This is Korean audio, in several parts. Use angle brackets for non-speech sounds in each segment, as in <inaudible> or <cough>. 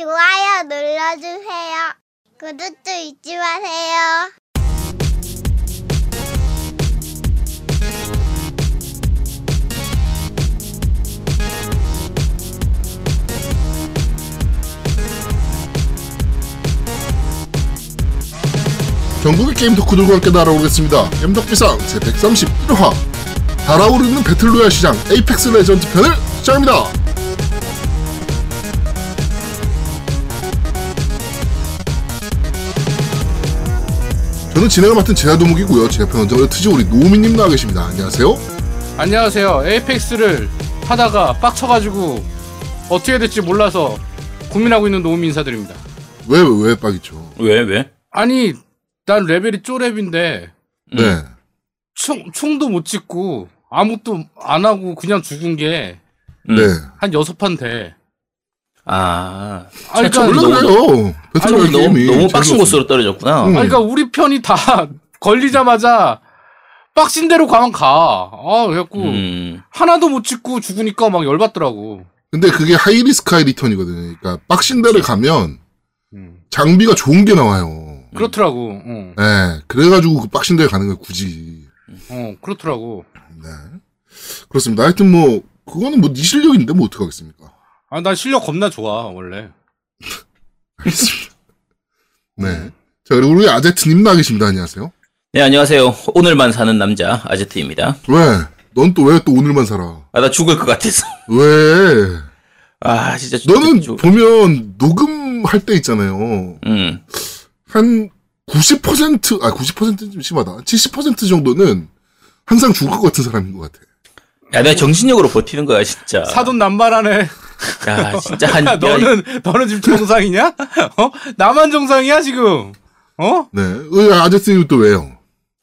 좋아요 눌러주세요. 구독도 잊지 마세요. 전국의 게임 덕후들과 함께 날아오겠습니다. 겜덕비상 제131화 달아오르는 battle royale 시장 에이펙스 레전드 편을 시작합니다. 저는 진행을 맡은 제야도목이고요. 제 옆에 언제나 트지 우리 노우미님 나와 계십니다. 안녕하세요. 안녕하세요. 에이펙스를 하다가 빡쳐가지고 어떻게 될지 몰라서 고민하고 있는 노미 인사드립니다. 왜, 왜, 왜 빡이죠? 왜, 왜? 아니, 난 레벨이 쪼렙인데 네. 총, 총도 못 찍고 아무것도 안 하고 그냥 죽은 게한 음. 네. 여섯 판 돼. 아, 아니, 참, 그러니까, 그래요. battle royale 너무. 너무 빡신. 곳으로 떨어졌구나. 음. 아니, 그러니까 우리 편이 다 걸리자마자 빡신 데로 가면 가. 아, 그래갖고 음, 하나도 못 찍고 죽으니까 막 열받더라고. 근데 그게 high risk high return이거든요. 그러니까 빡신 데를 가면 음. 장비가 좋은 게 나와요. 그렇더라고. 어, 네, 그래가지고 그 빡신 데를 가는 거예요, 굳이. 어, 그렇더라고. 네. 그렇습니다. 하여튼 뭐, 그거는 뭐, 네 실력인데, 뭐, 어떡하겠습니까. 아, 난 실력 겁나 좋아, 원래. 알겠습니다. <laughs> 네. 자, 그리고 우리 아제트님 나와 계십니다. 안녕하세요. 네, 안녕하세요. 오늘만 사는 남자, 아제트입니다. 왜? 넌 또 왜 또 오늘만 살아? 아, 나 죽을 것 같아서. <laughs> 왜? 아, 진짜. 죽- 너는 죽- 보면, 녹음할 때 있잖아요. 음, 한 90%, 아, 90%는 좀 심하다. 70% 정도는 항상 죽을 것 같은 사람인 것 같아. 야, 내가 정신력으로 버티는 거야, 진짜. 사돈 남발하네. 야, 진짜 한, 야, 야, 너는, 너는 지금 정상이냐? 어? 나만 정상이야, 지금? 어? 네. 의 아제트님 또 왜요?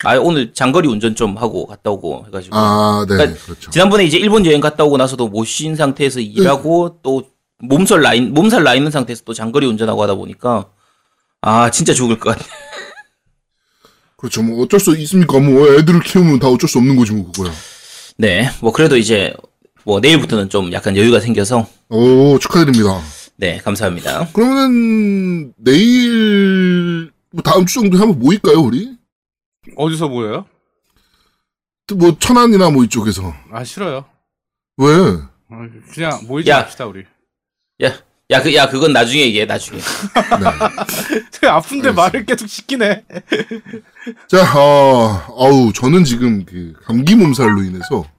아, 오늘 장거리 운전 좀 하고 갔다 오고 해가지고. 아, 네. 그러니까 그렇죠. 지난번에 이제 일본 여행 갔다 오고 나서도 못 쉰 상태에서 일하고 또 몸살 나, 있- 몸살 나 있는 상태에서 또 장거리 운전하고 하다 보니까 아, 진짜 죽을 것 같아. <laughs> 그렇죠. 뭐 어쩔 수 있습니까? 뭐 애들을 키우면 다 어쩔 수 없는 거지 뭐 그거야. 네, 뭐 그래도 이제 뭐 내일부터는 좀 약간 여유가 생겨서 오 축하드립니다. 네, 감사합니다. 그러면은 내일 뭐 다음 주 정도에 한번 모일까요 우리? 어디서 보여요? 또뭐 천안이나 뭐 이쪽에서 아, 싫어요. 왜? 어, 그냥 모이지 야. 맙시다, 우리. 야, 야, 그, 야, 그건 나중에 얘기해, 나중에. 네. <laughs> 아픈데 말을 계속 시키네. 자, 어, 아우 저는 지금 그 감기 몸살로 인해서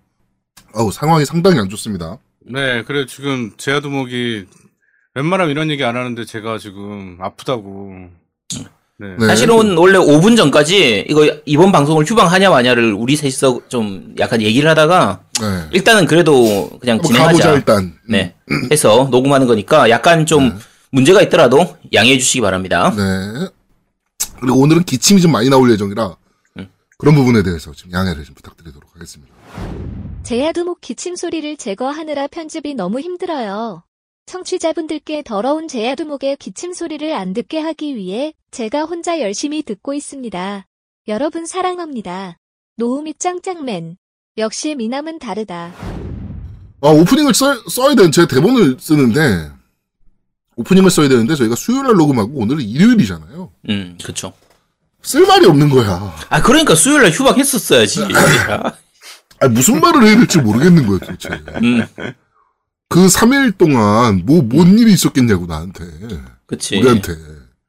아우 상황이 상당히 안 좋습니다. 네, 그래, 지금, 제아두목이, 웬만하면 이런 얘기 안 하는데 제가 지금 아프다고. 네. 네. 사실은 원래 5분 전까지 이거 이번 방송을 휴방하냐 마냐를 우리 셋이서 좀 약간 얘기를 하다가 네. 일단은 그래도 그냥 한번 가보자 진행하자. 일단. 음. 네. 해서 녹음하는 거니까 약간 좀 문제가 있더라도 양해해 주시기 바랍니다. 네. 그리고 오늘은 기침이 좀 많이 나올 예정이라 음. 그런 부분에 대해서 좀 양해를 좀 부탁드리도록 하겠습니다. 제야두목 기침 소리를 제거하느라 편집이 너무 힘들어요. 청취자분들께 더러운 제야두목의 기침 소리를 안 듣게 하기 위해 제가 혼자 열심히 듣고 있습니다. 여러분 사랑합니다. 노우미 짱짱맨. 역시 미남은 다르다. 아, 오프닝을 써, 써야 되는, 제 대본을 쓰는데, 오프닝을 써야 되는데, 저희가 수요일 날 녹음하고 오늘은 일요일이잖아요. 음, 그쵸. 쓸 말이 없는 거야. 아, 그러니까 수요일 날 휴방했었어야지. <laughs> 아, 무슨 말을 해야 될지 모르겠는 거야, 도대체. 음, 그 3일 동안, 뭐, 뭔 일이 있었겠냐고, 나한테. 그치. 우리한테.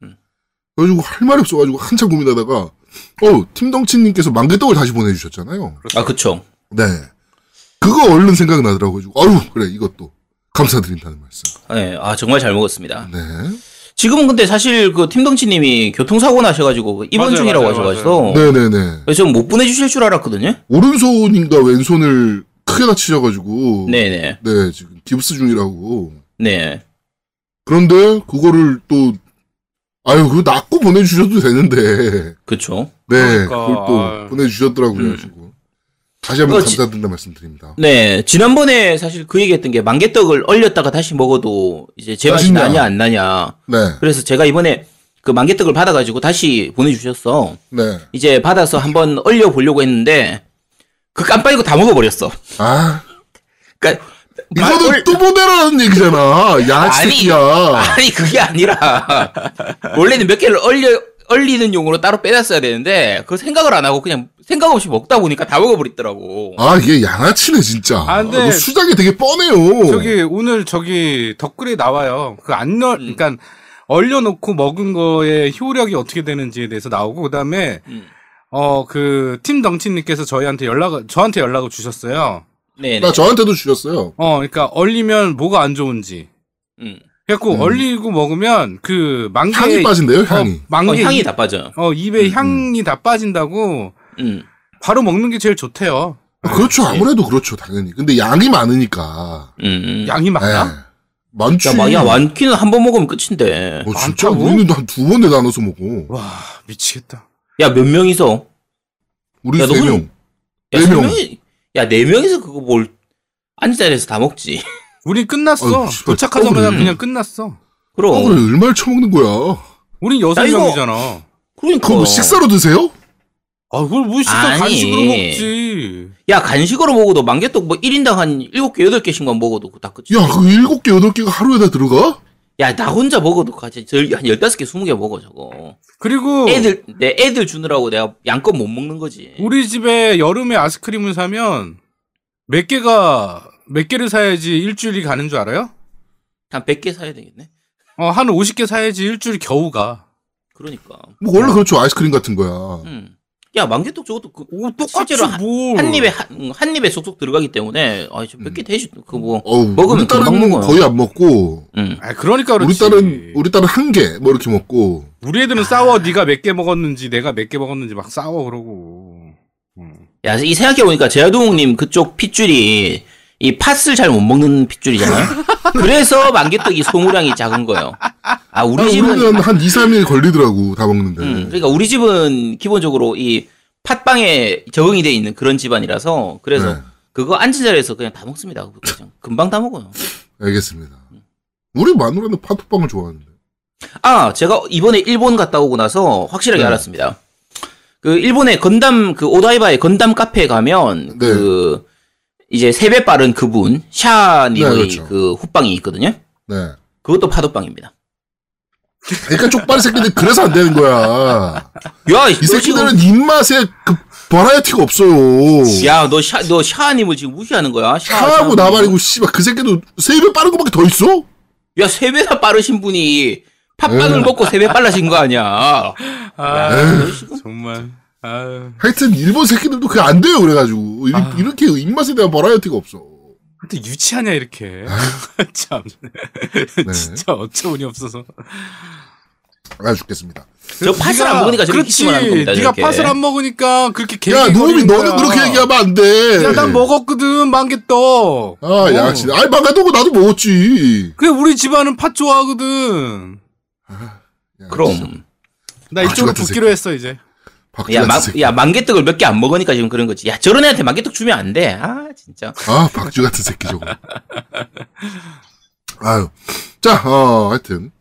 음. 그래가지고 할 말이 없어가지고 한참 고민하다가, 어, 팀덩치님께서 만개떡을 다시 보내주셨잖아요. 아, 그쵸. 네. 그거 얼른 생각나더라고요. 아유, 그래, 이것도. 감사드린다는 말씀. 네, 아, 정말 잘 먹었습니다. 네. 지금은 근데 사실 그 팀덩치님이 교통사고 나셔가지고 입원 맞아요, 중이라고 맞아요, 하셔가지고. 네네네. 그래서 못 보내주실 줄 알았거든요? 오른손인가 왼손을 크게 다치셔가지고. 네네. 네, 지금 깁스 중이라고. 네. 그런데 그거를 또 아유 그거 낫고 보내주셔도 되는데 그쵸. 네 그러니까, 그걸 또. 보내주셨더라고요. 음. 다시 한번 지- 감사드린다 말씀드립니다. 네, 지난번에 사실 그 얘기했던 게 만개떡을 얼렸다가 다시 먹어도 이제 제 맛이 맛있냐? 나냐 안 나냐. 네, 그래서 제가 이번에 그 만개떡을 받아가지고 다시 보내주셨어. 네. 이제 받아서 한번 얼려 보려고 했는데 그 깜빡이고 다 먹어버렸어. 아, 그러니까 이거는 또 보내라는 얘기잖아. 야, 아니. 아니 그게 아니라 원래는 몇 개를 얼려 얼리는 용으로 따로 빼놨어야 되는데 그 생각을 안 하고 그냥 생각 없이 먹다 보니까 다 먹어버리더라고. 아, 이게 양아치네, 진짜. 아, 근데- 너 수작이 되게 뻔해요. 저기 오늘 저기 덧글에 나와요. 그안 넣, 음. 그러니까 얼려놓고 먹은 거의 효력이 어떻게 되는지에 대해서 나오고 그 다음에 음. 어 그 팀 덩치님께서 저희한테 연락 저한테 연락을 주셨어요. 네. 나 저한테도 주셨어요. 어, 그러니까 얼리면 뭐가 안 좋은지. 음. 그래갖고 음. 얼리고 먹으면 그 만개 향이 빠진대요, 향이. 어, 만개 어, 향이 입- 다 빠져. 어 입에 음, 향이 다 빠진다고 음. 바로 먹는 게 제일 좋대요. 아, 그렇죠. 아무래도 그렇죠, 당연히. 근데 양이 많으니까. 음. 음. 양이 많아? 예. 많지. 야, 마- 야, 많기는 한 번 먹으면 끝인데. 어, 진짜 많다고? 우리는 한 두 번에 나눠서 먹어. 와 미치겠다. 야, 몇 명이서? 우리 야, 세너 명. 야, 네세 명. 명이, 야, 네 명이서 그거 뭘, 앉은 자리에서 다 먹지. 우리 끝났어. 아유, 씨발, 도착하자마자 떡을. 그냥 끝났어. 그럼. 어, 그래, 얼마를 처먹는 거야? 우린 여섯 야, 이거- 명이잖아. 그러니까. 그거 뭐 식사로 드세요? 아, 그걸 뭐 식사 아니. 간식으로 먹지. 야, 간식으로 먹어도 만개떡 뭐 1인당 한 7개, 8개씩만 먹어도 그다 끝이. 야, 그 일곱 개, 여덟 개가 하루에 다 들어가? 야, 나 혼자 먹어도 같이 절- 한 15개, 20개 먹어, 저거. 그리고 애들, 내 애들 주느라고 내가 양껏 못 먹는 거지. 우리 집에 여름에 아이스크림을 사면 몇 개가 몇 개를 사야지 일주일이 가는 줄 알아요? 한 100개 사야 되겠네. 어, 한 50개 사야지 일주일이 겨우 가. 그러니까. 뭐, 원래 그렇죠. 아이스크림 같은 거야. 음. 야, 만개떡 저것도 그, 오, 똑같이 실제로 한- 뭘. 한 입에, 한, 음, 한 입에 쏙쏙 들어가기 때문에, 아, 저몇개 되지, 그 뭐. 어우, 먹으면 우리 딸은. 거의 안 먹고, 음. 아, 그러니까 우리 그렇지. 딸은, 우리 딸은 한 개, 뭐 이렇게 먹고, 우리 애들은 싸워. 네가 몇 개 먹었는지, 내가 몇 개 먹었는지 막 싸워 그러고. 음. 야, 이 생각해 보니까 제아동님 그쪽 핏줄이 이 팥을 잘 못 먹는 핏줄이잖아요? <laughs> 그래서 만개떡이 소무량이 작은 거예요. 아, 우리 아, 집은. 한 2, 3일 걸리더라고, 다 먹는데. 음, 그러니까 우리 집은 기본적으로 이 팥빵에 적응이 돼 있는 그런 집안이라서 그래서 네. 그거 앉은 자리에서 그냥 다 먹습니다. 그냥 금방 다 먹어요. 알겠습니다. 우리 마누라는 파토빵을 좋아하는데. 아, 제가 이번에 일본 갔다 오고 나서 확실하게 네. 알았습니다. 그 일본의 건담 그 오다이바의 건담 카페에 가면 네. 그 이제 세 배 빠른 그분 샤님의 네, 그렇죠. 그 호빵이 있거든요. 네. 그것도 파도빵입니다. 그러니까 쪽발이 새끼들 그래서 안 되는 거야. 야, 이 새끼들은 입맛에 그 버라이어티가 없어요. 야, 너 샤, 너 샤님을 지금 무시하는 거야? 샤, 하하고 샤. 나발이고 씨발 그 새끼도 세 배 빠른 거밖에 더 있어? 야, 세 배나 빠르신 분이 팥빵을 에이. 먹고 세 배 빨라진 거 아니야? 아, 에휴. 정말. 아유. 하여튼 일본 새끼들도 그게 안 돼요 그래가지고 이- 아. 이렇게 입맛에 대한 버라이어티가 없어. 근데 유치하냐 이렇게. <laughs> 참. 네. <laughs> 진짜 어처구니 없어서. 아 죽겠습니다. 저 팥을 안 먹으니까 저렇게 그렇지. 기침을 겁니다. 네가 저렇게. 팥을 안 먹으니까 그렇게 야 개기 노미 너는. 그렇게 얘기하면 안 돼. 야, 난 먹었거든, 만개떡. 아, 야, 어. 진짜. 아이, 망가도고 나도 먹었지. 그래, 우리 집안은 팥 좋아하거든. 야, 그럼. 진짜. 나 아, 이쪽으로 붙기로 했어, 이제. 야, 마. 야, 만개떡을 몇 개 안 먹으니까 지금 그런 거지. 야, 저런 애한테 만개떡 주면 안 돼. 아, 진짜. 아, 박쥐 같은 새끼 저거. 아유. 자, 어, 하여튼.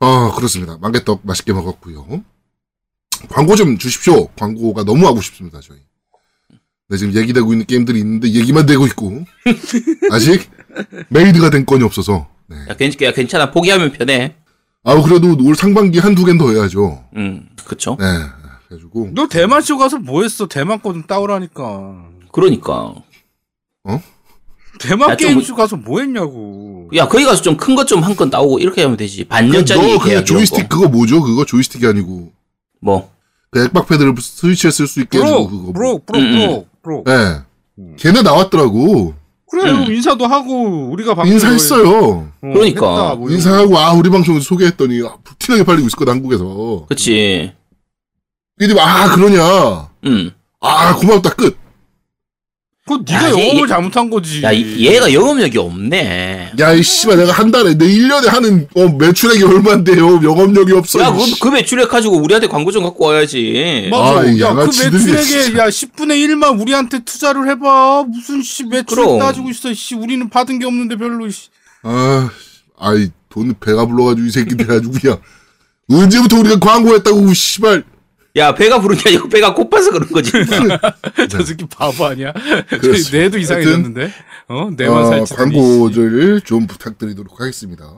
어, 그렇습니다. 만개떡 맛있게 먹었고요. 광고 좀 주십시오. 광고가 너무 하고 싶습니다, 저희. 네, 지금 얘기되고 있는 게임들이 있는데 얘기만 되고 있고. <laughs> 아직 made가 된 건이 없어서. 네. 야, 괜찮, 야, 괜찮아. 포기하면 편해. 아우, 그래도 올 상반기 한두 개는 더 해야죠. 음, 그쵸. 네. 그래가지고. 너 대만 쇼 가서 뭐 했어? 대만 거 좀 따오라니까. 그러니까. 대만 야, 좀- 게임 쇼 가서 뭐 했냐고. 야, 거기 가서 좀 큰 것 좀 한 건 따오고 이렇게 하면 되지. 반년짜리 너 계약 그 이런 조이스틱 거. 그거 뭐죠? 그거 조이스틱이 아니고. 뭐. 그 액박 패드를 스위치에 쓸 수 있게 해주고 브로, 그거. 브로, 브로, 음, 브로, 브로. 네. 음. 걔네 나왔더라고. 그래, 음. 인사도 하고, 우리가 방금 인사했어요. 어, 그러니까. 했다, 뭐 인사하고 아 우리 방송에서 소개했더니 아, 티나게 팔리고 있었거든 한국에서. 그치. 이들이 아 그러냐. 음. 아 고맙다 끝. 그거 야, 네가 얘- 영업을 얘- 잘못한 거지. 야, 이- 얘가 영업력이 없네. 야이 씨발 내가 한 달에 내 1년에 하는 어, 매출액이 얼마인데요. 영업력이 없어. 야, 씨. 그, 그 매출액 가지고 우리한테 광고 좀 갖고 와야지. 맞아. 아, 이 야, 그 양아치들이 매출액에. 야 10분의 1만 우리한테 투자를 해봐. 무슨 씨 매출 그럼. 따지고 있어. 씨 우리는 받은 게 없는데 별로. 씨. 아 아이 돈 배가 불러가지고 이 새끼들 아주 그냥 언제부터 우리가 광고했다고 씨발. 야 배가 부른 게 아니고 배가 고파서 그런 거지. <laughs> 저 새끼 바보 아니야? 뇌도 이상해졌는데? 어? 뇌만 어, 살찌더니. 광고를 좀 부탁드리도록 하겠습니다.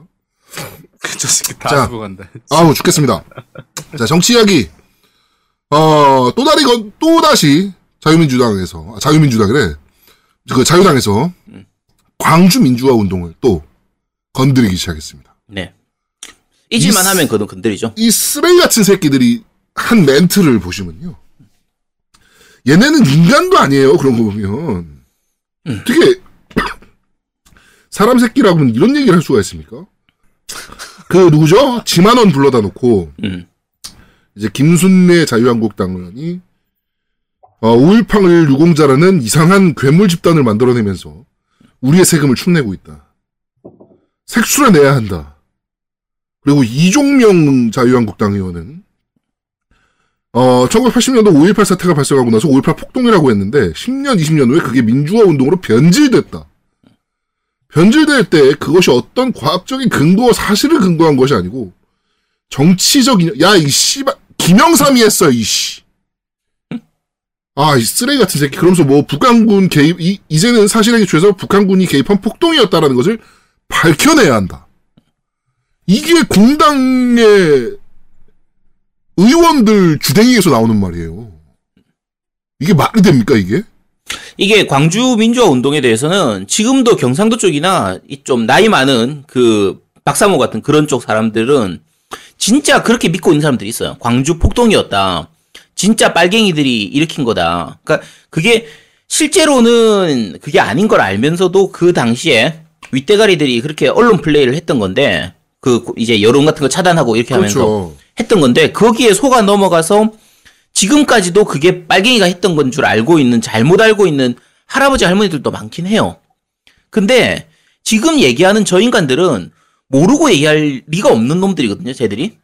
<laughs> 그저 새끼 다 자. 죽어간다. 아우 죽겠습니다. 자 정치 이야기. 어또 다리 건 또 다시 자유민주당에서 아, 자유민주당이래. 그 자유당에서 광주 민주화 운동을 또 건드리기 시작했습니다. 네. 잊을만 이 하면 그건 건드리죠. 이 쓰레기 같은 새끼들이 한 멘트를 보시면요. 얘네는 인간도 아니에요. 그런 거 보면. 되게 <coughs> 사람 새끼라고는 이런 얘기를 할 수가 있습니까? 그 누구죠? 지만원 불러다 놓고 음. 이제 김순례 자유한국당 의원이 어, 5.18을 유공자라는 이상한 괴물 집단을 만들어내면서 우리의 세금을 축내고 있다. 색출해 내야 한다. 그리고 이종명 자유한국당 의원은 어, 1980년도 5.18 사태가 발생하고 나서 5.18 폭동이라고 했는데 10년, 20년 후에 그게 민주화 운동으로 변질됐다. 변질될 때 그것이 어떤 과학적인 근거와 사실을 근거한 것이 아니고 정치적 인 야이 씨발 김영삼이 했어 이씨. 아, 이 쓰레기 같은 새끼. 그러면서 뭐 북한군 개입 이, 이제는 사실에 기초해서 북한군이 개입한 폭동이었다라는 것을 밝혀내야 한다. 이게 공당의 의원들 주댕이에서 나오는 말이에요. 이게 말이 됩니까 이게? 이게 광주 민주화 운동에 대해서는 지금도 경상도 쪽이나 이좀 나이 많은 그 박사모 같은 그런 쪽 사람들은 진짜 그렇게 믿고 있는 사람들이 있어요. 광주 폭동이었다. 진짜 빨갱이들이 일으킨 거다. 그러니까 그게 실제로는 그게 아닌 걸 알면서도 그 당시에 윗대가리들이 그렇게 언론 플레이를 했던 건데 그 이제 여론 같은 거 차단하고 이렇게 하면서 그렇죠. 했던 건데 거기에 속아 넘어가서 지금까지도 그게 빨갱이가 했던 건 줄 알고 있는 잘못 알고 있는 할아버지 할머니들도 많긴 해요. 근데 지금 얘기하는 저 인간들은 모르고 얘기할 리가 없는 놈들이거든요, 쟤들이.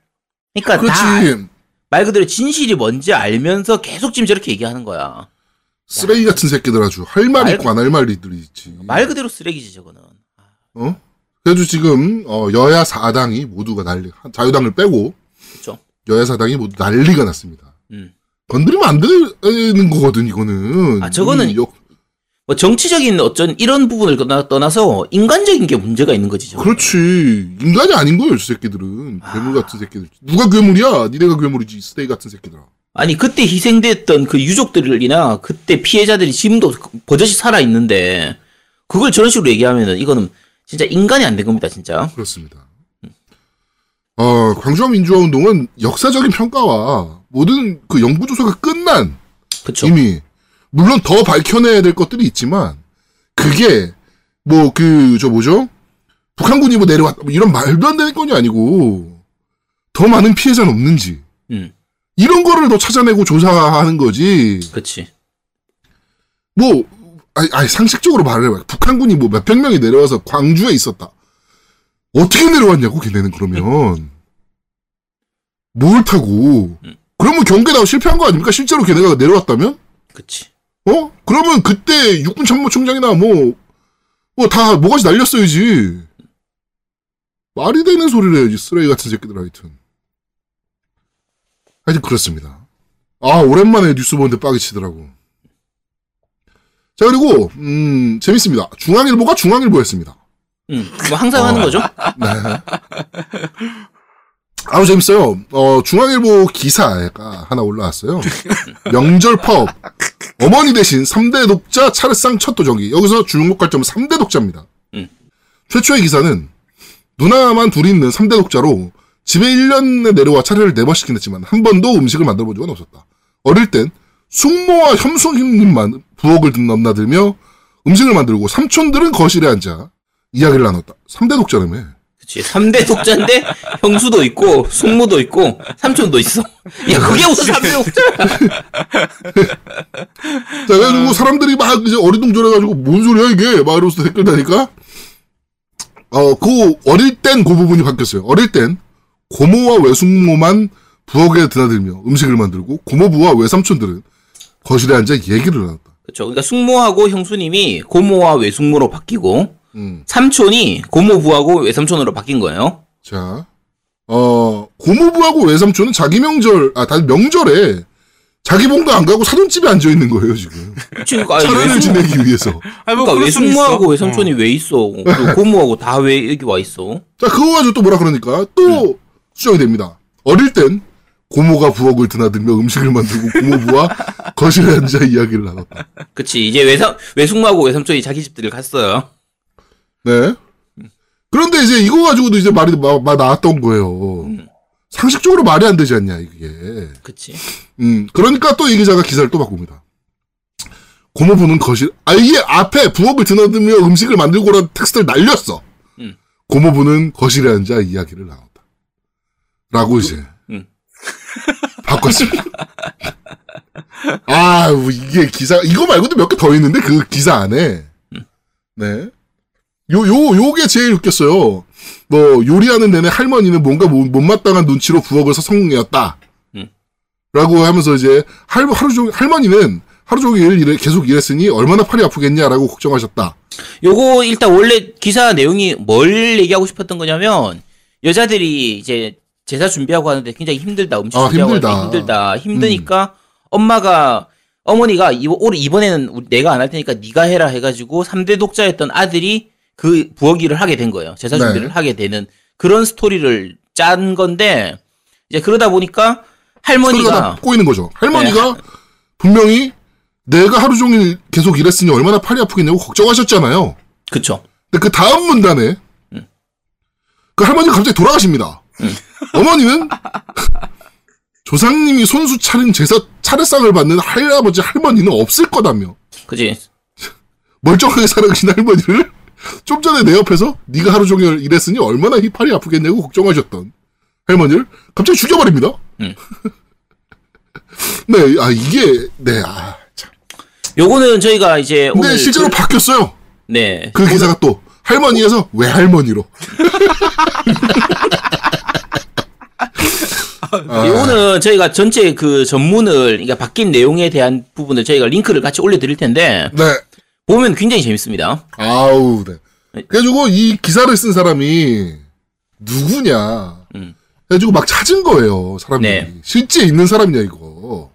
그러니까 다말 그렇지. 그대로 진실이 뭔지 알면서 계속 지금 저렇게 얘기하는 거야. 쓰레기 같은 새끼들 아주 할말 말- 있고 안 할 말들이 있지. 말 그대로 쓰레기지 저거는. 어? 그래도 지금 어, 여야 사당이 모두가 난리. 자유당을 빼고 그렇죠. 여야 사당이 모두 난리가 났습니다. 음. 건드리면 안 되는 거거든 이거는. 아, 저거는 이 역- 뭐 정치적인 어쩐 이런 부분을 떠나, 떠나서 인간적인 게 문제가 있는 거지. 저거. 그렇지 인간이 아닌 거예요, 저 새끼들은 괴물 같은 새끼들. 누가 괴물이야? 니네가 괴물이지, 쓰레기 같은 새끼들아. 아니 그때 희생됐던 그 유족들이나 그때 피해자들이 지금도 버젓이 살아 있는데 그걸 저런 식으로 얘기하면은 이거는 진짜 인간이 안 된 겁니다, 진짜. 그렇습니다. 어, 광주와 민주화 운동은 역사적인 평가와 모든 그 연구 조사가 끝난 그쵸? 이미 물론 더 밝혀내야 될 것들이 있지만 그게 뭐 그 저 뭐죠? 북한군이 뭐 내려왔다 뭐 이런 말도 안 되는 건이 아니고 더 많은 피해자는 없는지 음, 이런 거를 더 찾아내고 조사하는 거지. 그치. 뭐 아니, 아니 상식적으로 말을 해봐 북한군이 뭐 몇백 명이 내려와서 광주에 있었다 어떻게 내려왔냐고 걔네는 그러면 뭘 타고 음. 그러면 경계 나고 실패한 거 아닙니까 실제로 걔네가 내려왔다면 그치. 어? 그러면 그때 육군 참모총장이나 뭐, 뭐 다 뭐가지 날렸어야지. 말이 되는 소리를 해야지, 쓰레기 같은 새끼들 하여튼. 하여튼 그렇습니다. 아, 오랜만에 뉴스 보는데 빡이 치더라고. 자, 그리고, 음, 재밌습니다. 중앙일보가 중앙일보였습니다. 음, 뭐 항상 하는 거죠. <laughs> 네. 아우, 재밌어요. 어, 중앙일보 기사가 하나 올라왔어요. 명절 파업. 어머니 대신 3대 독자 차례상 첫 도전기. 여기서 주목할 점은 3대 독자입니다. 음. 최초의 기사는 누나만 둘이 있는 3대 독자로 집에 1년에 내려와 차례를 4번 시긴 했지만 한 번도 음식을 만들어 본 적은 없었다. 어릴 땐 숙모와 현숙님만 부엌을 넘나들며 음식을 만들고 삼촌들은 거실에 앉아 이야기를 나눴다. 3대 독자라며. 그치. 3대 독자인데 형수도 있고 숙모도 있고 삼촌도 있어. 야, 그게 무슨 3대 독자야? <laughs> 자, 그래가지고 사람들이 막 이제 어리둥절해가지고 뭔 소리야 이게 막 이러면서 댓글 다니까 어, 그 어릴 땐 그 부분이 바뀌었어요. 어릴 땐 고모와 외숙모만 부엌에 드나들며 음식을 만들고 고모부와 외삼촌들은 거실에 앉아 얘기를 나눴다. 그쵸. 그러니까 숙모하고 형수님이 고모와 외숙모로 바뀌고 음. 삼촌이 고모부하고 외삼촌으로 바뀐 거예요. 자, 어, 고모부하고 외삼촌은 자기 명절, 아, 다들 명절에 자기 봉도 안 가고 사돈집에 앉아 있는 거예요, 지금. 지금 아, 차례를 외숙, 지내기 위해서. 아니, 뭐 그러니까 외숙모하고 있어. 외삼촌이 왜 있어? 그리고 고모하고 다 왜 여기 와 있어? 자, 그거 가지고 또 뭐라 그러니까 또 수정이 됩니다. 어릴 땐 고모가 부엌을 드나들며 음식을 만들고 고모부와 <laughs> 거실에 앉아 이야기를 나눴다. 그치 이제 외삼 외숙모하고 외삼촌이 자기 집들을 갔어요. 네. 그런데 이제 이거 가지고도 이제 말이 마, 마 나왔던 거예요. 상식적으로 말이 안 되지 않냐, 이게. 그치. 음, 그러니까 또 이 기자가 기사를 또 바꿉니다. 고모부는 거실, 아, 이게 앞에 부엌을 드나들며 음식을 만들고라는 텍스트를 날렸어. 음. 고모부는 거실에 앉아 이야기를 나눴다. 라고 이제, 음. 바꿨습니다. <laughs> 아, 뭐 이게 기사, 이거 말고도 몇 개 더 있는데, 그 기사 안에. 음. 네. 요, 요, 요게 제일 웃겼어요. 뭐, 요리하는 내내 할머니는 뭔가 못- 못마땅한 눈치로 부엌에서 성공이었다. 음. 라고 하면서 이제, 할, 하루 종일, 할머니는 하루 종일 일해, 계속 일했으니 얼마나 팔이 아프겠냐라고 걱정하셨다. 요거 일단 원래 기사 내용이 뭘 얘기하고 싶었던 거냐면 여자들이 이제 제사 준비하고 하는데 굉장히 힘들다 음식 아, 준비하고 힘들다. 힘들다 힘드니까 엄마가 어머니가 이번 이번에는 내가 안 할 테니까 네가 해라 해가지고 3대 독자였던 아들이 그 부엌 일을 하게 된 거예요 제사 네. 준비를 하게 되는 그런 스토리를 짠 건데 이제 그러다 보니까 할머니가 다 꼬이는 거죠. 할머니가 분명히 내가 하루 종일 계속 일했으니 얼마나 팔이 아프겠냐고 걱정하셨잖아요. 그쵸 근데 그 다음 문단에 그 할머니가 갑자기 돌아가십니다. 어머니는 <laughs> 조상님이 손수 차린 제사 차례상을 받는 할아버지 할머니는 없을 거다며 그지 멀쩡하게 살아계신 할머니를 좀 전에 내 옆에서 네가 하루 종일 일했으니 얼마나 이 팔이 아프겠냐고 걱정하셨던 할머니를 갑자기 죽여버립니다. 음. <laughs> 네, 아 이게 네, 아 참. 요거는 저희가 이제 오늘 실제로 그- 바뀌었어요. 네 그 기사가 또 할머니에서 왜 할머니로? <laughs> 아, 이거는 저희가 전체 그 전문을 그러니까 바뀐 내용에 대한 부분을 저희가 링크를 같이 올려드릴 텐데 네, 보면 굉장히 재밌습니다. 아우, 네. 그래가지고 이 기사를 쓴 사람이 누구냐? 음. 그래가지고 막 찾은 거예요, 사람들이. 네. 실제 있는 사람이냐 이거.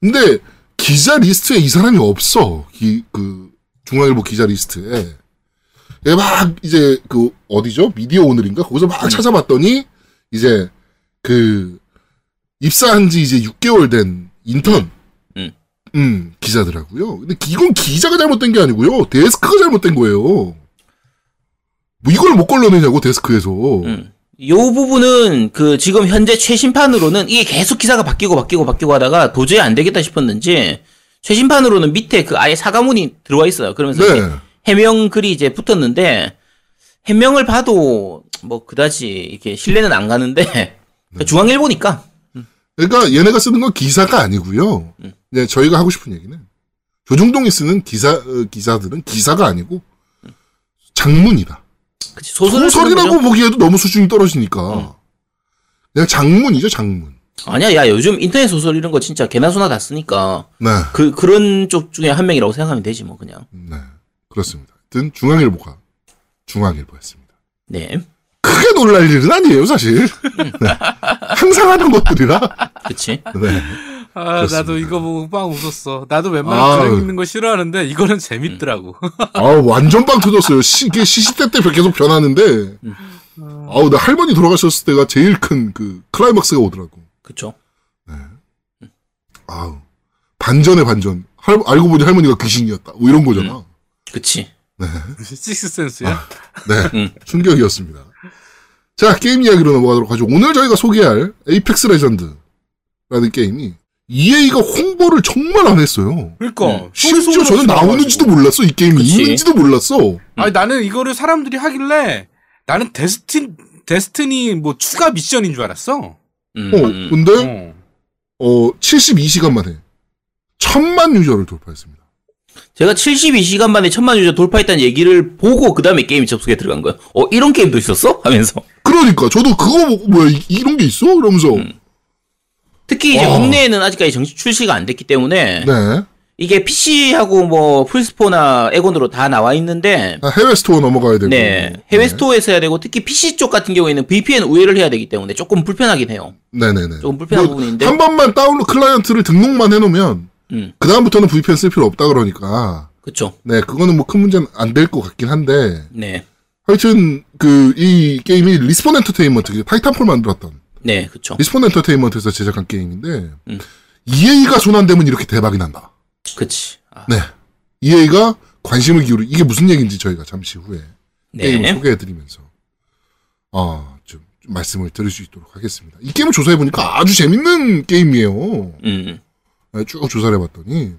근데 기자 리스트에 이 사람이 없어. 기, 그 중앙일보 기자 리스트에. 얘막 이제 그 어디죠? 미디어 오늘인가? 거기서 막 찾아봤더니 이제 그 입사한 지 이제 6개월 된 인턴 음. 음, 기자더라고요. 근데 이건 기자가 잘못된 게 아니고요. 데스크가 잘못된 거예요. 뭐 이걸 못 걸러내냐고 데스크에서. 음. 요 부분은 그 지금 현재 최신판으로는 이게 계속 기사가 바뀌고 바뀌고 바뀌고 하다가 도저히 안 되겠다 싶었는지 최신판으로는 밑에 그 아예 사과문이 들어와 있어요. 그러면서 네. 해명 글이 이제 붙었는데 해명을 봐도 뭐 그다지 이렇게 신뢰는 안 가는데 <laughs> 네. 중앙일보니까 그러니까 얘네가 쓰는 건 기사가 아니고요. 음. 네, 저희가 하고 싶은 얘기는 조중동이 쓰는 기사 어, 기사들은 기사가 아니고 장문이다. 그치, 소설이라고. 보기에도 너무 수준이 떨어지니까 그냥 장문이죠, 장문. 아니야, 야, 요즘 인터넷 소설 이런 거 진짜 개나 소나 다 쓰니까, 네, 그, 그런 쪽 중에 한 명이라고 생각하면 되지, 뭐, 그냥. 네, 그렇습니다. 하여튼 중앙일보가 중앙일보였습니다. 네. 크게 놀랄 일은 아니에요, 사실. <laughs> 네. 항상 하는 것들이라. 그치. 네. 아, 그렇습니다. 나도 이거 보고 빵 웃었어. 나도 웬만하면 아유. 그냥 읽는 거 싫어하는데 이거는 재밌더라고. 아우, 완전 빵 터졌어요. 시, 이게 시시때 때 계속 변하는데. 아우, 나 할머니 돌아가셨을 때가 제일 큰 그 클라이막스가 오더라고. 그쵸. 아우. 반전의 반전. 할, 알고 보니 할머니가 귀신이었다. 뭐 이런 거잖아. 그치. 무슨 식스센스야? 네. 음. 충격이었습니다. 자, 게임 이야기로 넘어가도록 하죠. 오늘 저희가 소개할 에이펙스 레전드라는 게임이 EA가 홍보를 정말 안 했어요. 그러니까 음. 심지어 저는 나오는지도 몰랐어. 이 게임이 그치. 있는지도 몰랐어. 아니 나는 이거를 사람들이 하길래 나는 데스틴 데스티니 뭐 추가 미션인 줄 알았어. 음, 어, 음. 근데 어. 어 72시간 만에 천만 유저를 돌파했습니다. 제가 72시간 만에 천만 유저 돌파했다는 얘기를 보고 그 다음에 게임 접속에 들어간 거예요. 어, 이런 게임도 있었어? 하면서. 그러니까 저도 그거 보고 뭐야 이- 이런 게 있어? 이러면서 특히 이제 와. 국내에는 아직까지 정식 출시가 안 됐기 때문에 네. 이게 PC하고 뭐 플스포나 에곤으로 다 나와 있는데 아, 해외 스토어 넘어가야 되고. 네. 해외 스토어에서 해야 되고 특히 PC 쪽 같은 경우에는 VPN 우회를 해야 되기 때문에 조금 불편하긴 해요. 네네네. 조금 불편한 뭐, 부분인데. 한 번만 다운로드 클라이언트를 등록만 해놓으면 음. 그 다음부터는 VPN 쓸 필요 없다 그러니까. 그렇죠. 네, 그거는 뭐 큰 문제는 안 될 것 같긴 한데. 네. 하여튼 그 이 게임이 리스폰 엔터테인먼트 타이탄폴 만들었던 네, 그렇죠. 리스폰 엔터테인먼트에서 제작한 게임인데 음. EA가 손안 대면 이렇게 대박이 난다. 그치. 아, 네. EA가 관심을 기울이 이게 무슨 얘기인지 저희가 잠시 후에 게임을 네. 소개해드리면서 어, 좀, 좀 말씀을 드릴 수 있도록 하겠습니다. 이 게임을 조사해 보니까 아주 재밌는 게임이에요. 음. 네, 쭉 조사를 해봤더니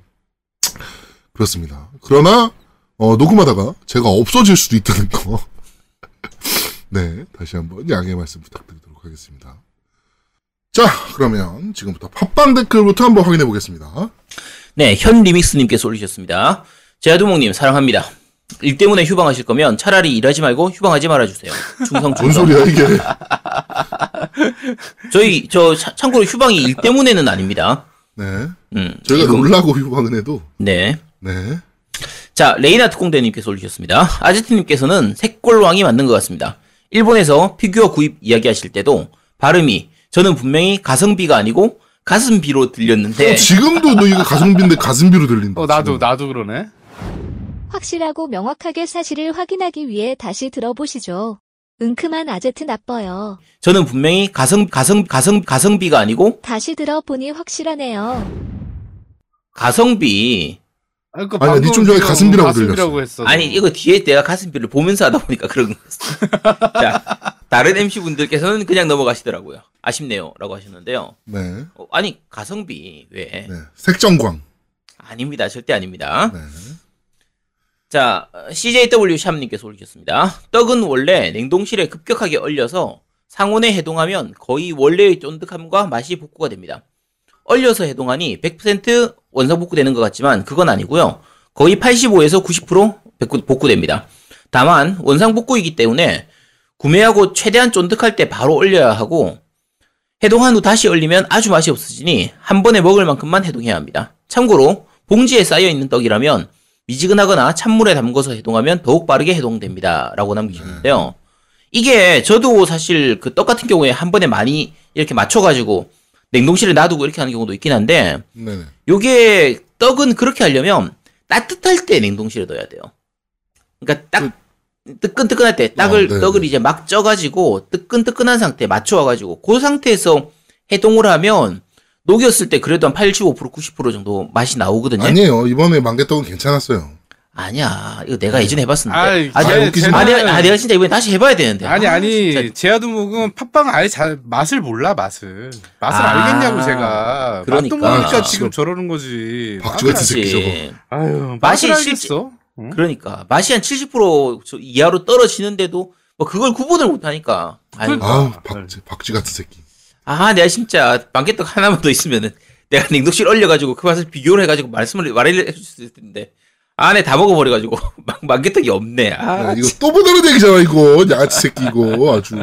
그렇습니다. 그러나 어, 녹음하다가 제가 없어질 수도 있다는 거. <laughs> 네, 다시 한번 양해 말씀 부탁드리도록 하겠습니다. 자, 그러면 지금부터 팟빵 댓글부터 한번 확인해 보겠습니다. 네, 현 리믹스님께서 올리셨습니다. 제아두목님 사랑합니다. 일 때문에 휴방하실 거면 차라리 일하지 말고 휴방하지 말아주세요. 충성 <laughs> 뭔 충성. 소리야 이게? <laughs> 저희 저 차- 참고로 휴방이 일 때문에는 아닙니다. 네, 음. 저희가 이거- 놀라고 휴방은 해도 네. 네, 자, 레이나 특공대님께서 올리셨습니다. 아제트님께서는 색골왕이 맞는 것 같습니다. 일본에서 피규어 구입 이야기하실 때도 발음이 저는 분명히 가성비가 아니고 가슴비로 들렸는데 어, 지금도 너 이거 가성비인데 가슴비로 들린다. 어 나도 지금. 나도 그러네. 확실하고 명확하게 사실을 확인하기 위해 다시 들어보시죠. 은큼한 아제트 나빠요. 저는 분명히 가성 가성 가성 가성비가 아니고 다시 들어보니 확실하네요. 가성비 아, 그 아니, 니좀 전에 가슴비라고 가슴비라고 들렸어. 했어. 아니 이거 뒤에 내가 가슴비를 보면서 하다 보니까 그런 거였어. <laughs> 자, 다른 MC 분들께서는 그냥 넘어가시더라고요. 아쉽네요라고 하셨는데요. 네, 어, 아니 가성비 왜? 네, 색정광. 아닙니다. 절대 아닙니다. 네, 자, 어, CJW 샵님께서 올리셨습니다. 떡은 원래 냉동실에 급격하게 얼려서 상온에 해동하면 거의 원래의 쫀득함과 맛이 복구가 됩니다. 얼려서 해동하니 100% 원상 복구되는 것 같지만 그건 아니고요. 거의 85에서 90% 복구, 복구됩니다. 다만 원상 복구이기 때문에 구매하고 최대한 쫀득할 때 바로 얼려야 하고 해동한 후 다시 얼리면 아주 맛이 없어지니 한 번에 먹을 만큼만 해동해야 합니다. 참고로 봉지에 쌓여 있는 떡이라면 미지근하거나 찬물에 담궈서 해동하면 더욱 빠르게 해동됩니다. 라고 남기셨는데요. 이게 저도 사실 그 떡 같은 경우에 한 번에 많이 이렇게 맞춰가지고 냉동실에 놔두고 이렇게 하는 경우도 있긴 한데 네, 네. 요게 떡은 그렇게 하려면 따뜻할 때 냉동실에 넣어야 돼요. 그러니까 딱 뜨끈뜨끈할 때 떡을 아, 네, 떡을 네. 이제 막 쪄가지고 뜨끈뜨끈한 상태에 맞춰와가지고 그 상태에서 해동을 하면 녹였을 때 그래도 한 85% 90% 정도 맛이 나오거든요. 아니에요. 이번에 만개떡은 괜찮았어요. 아니야 이거 내가 예전에 해봤었는데. 아이, 아, 쟤- 내가, 웃기지 쟤는- 마. 아, 내가, 아, 내가 진짜 이번에 다시 해봐야 되는데. 아니 아, 아니. 제아두목은 팥빵 아예 잘 맛을 몰라 맛을 맛을 아, 알겠냐고 제가 그러니까. 맛도 모르니까 아, 지금 진짜. 저러는 거지 박쥐 같은 새끼. 저거. 아유 맛이 맛을 실제- 알겠어 응? 그러니까 맛이 한 70% 저- 이하로 떨어지는데도 뭐 그걸 구분을 못하니까. 그러니까. 아우 박쥐, 박쥐 같은 새끼. 아, 내가 진짜 만개떡 하나만 더 있으면은 내가 냉동실 얼려가지고 그 맛을 비교를 해가지고 말씀을 말을 해줄 수 있을 텐데 안에 다 먹어버려가지고 <laughs> 만- 만개떡이 없네. 아, 야, 이거 또 보다는 얘기잖아 이거. 야치 새끼 이거 아주.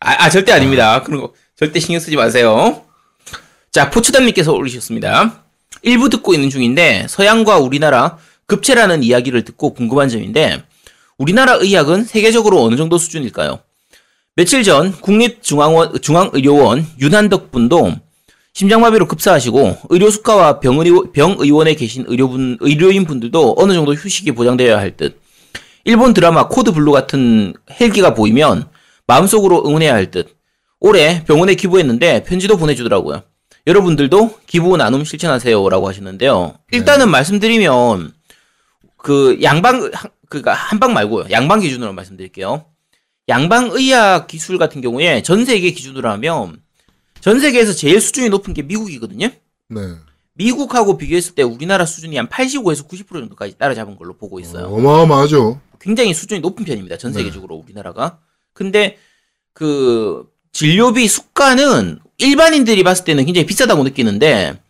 아, 아, 절대 아닙니다. 그런 거 절대 신경 쓰지 마세요. 자, 포츠담님께서 올리셨습니다. 일부 듣고 있는 중인데 서양과 우리나라 급체라는 이야기를 듣고 궁금한 점인데 우리나라 의학은 세계적으로 어느 정도 수준일까요? 며칠 전 국립중앙원, 중앙의료원 윤한덕 분도 심장마비로 급사하시고 의료 수가와 병의료, 병의원에 계신 의료분, 의료인 분들도 어느 정도 휴식이 보장되어야 할 듯. 일본 드라마 코드 블루 같은 헬기가 보이면 마음속으로 응원해야 할 듯. 올해 병원에 기부했는데 편지도 보내주더라고요. 여러분들도 기부 나눔 실천하세요라고 하시는데요. 일단은 말씀드리면 그 양방 그니까 한방 말고요. 양방 기준으로 말씀드릴게요. 양방 의학 기술 같은 경우에 전 세계 기준으로 하면 전 세계에서 제일 수준이 높은 게 미국이거든요. 네. 미국하고 비교했을 때 우리나라 수준이 한 85에서 90% 정도까지 따라잡은 걸로 보고 있어요. 어 마어마하죠. 굉장히 수준이 높은 편입니다. 전 네. 세계적으로 우리나라가. 근데 그 진료비 수가는 일반인들이 봤을 때는 굉장히 비싸다고 느끼는데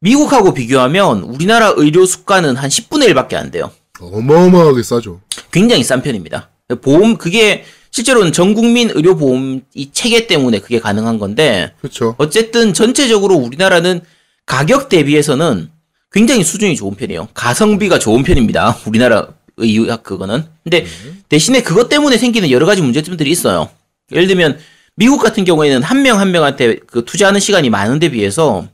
미국하고 비교하면 우리나라 의료 수가는 한 10분의 1밖에 안 돼요. 어마어마하게 싸죠. 굉장히 싼 편입니다. 보험 그게 실제로는 전 국민 의료 보험 이 체계 때문에 그게 가능한 건데 그렇죠. 어쨌든 전체적으로 우리나라는 가격 대비해서는 굉장히 수준이 좋은 편이에요. 가성비가 좋은 편입니다. <laughs> 우리나라 의학 그거는. 근데 대신에 그것 때문에 생기는 여러 가지 문제점들이 있어요. 예를 들면 미국 같은 경우에는 한 명한 명한테 그 투자하는 시간이 많은데 비해서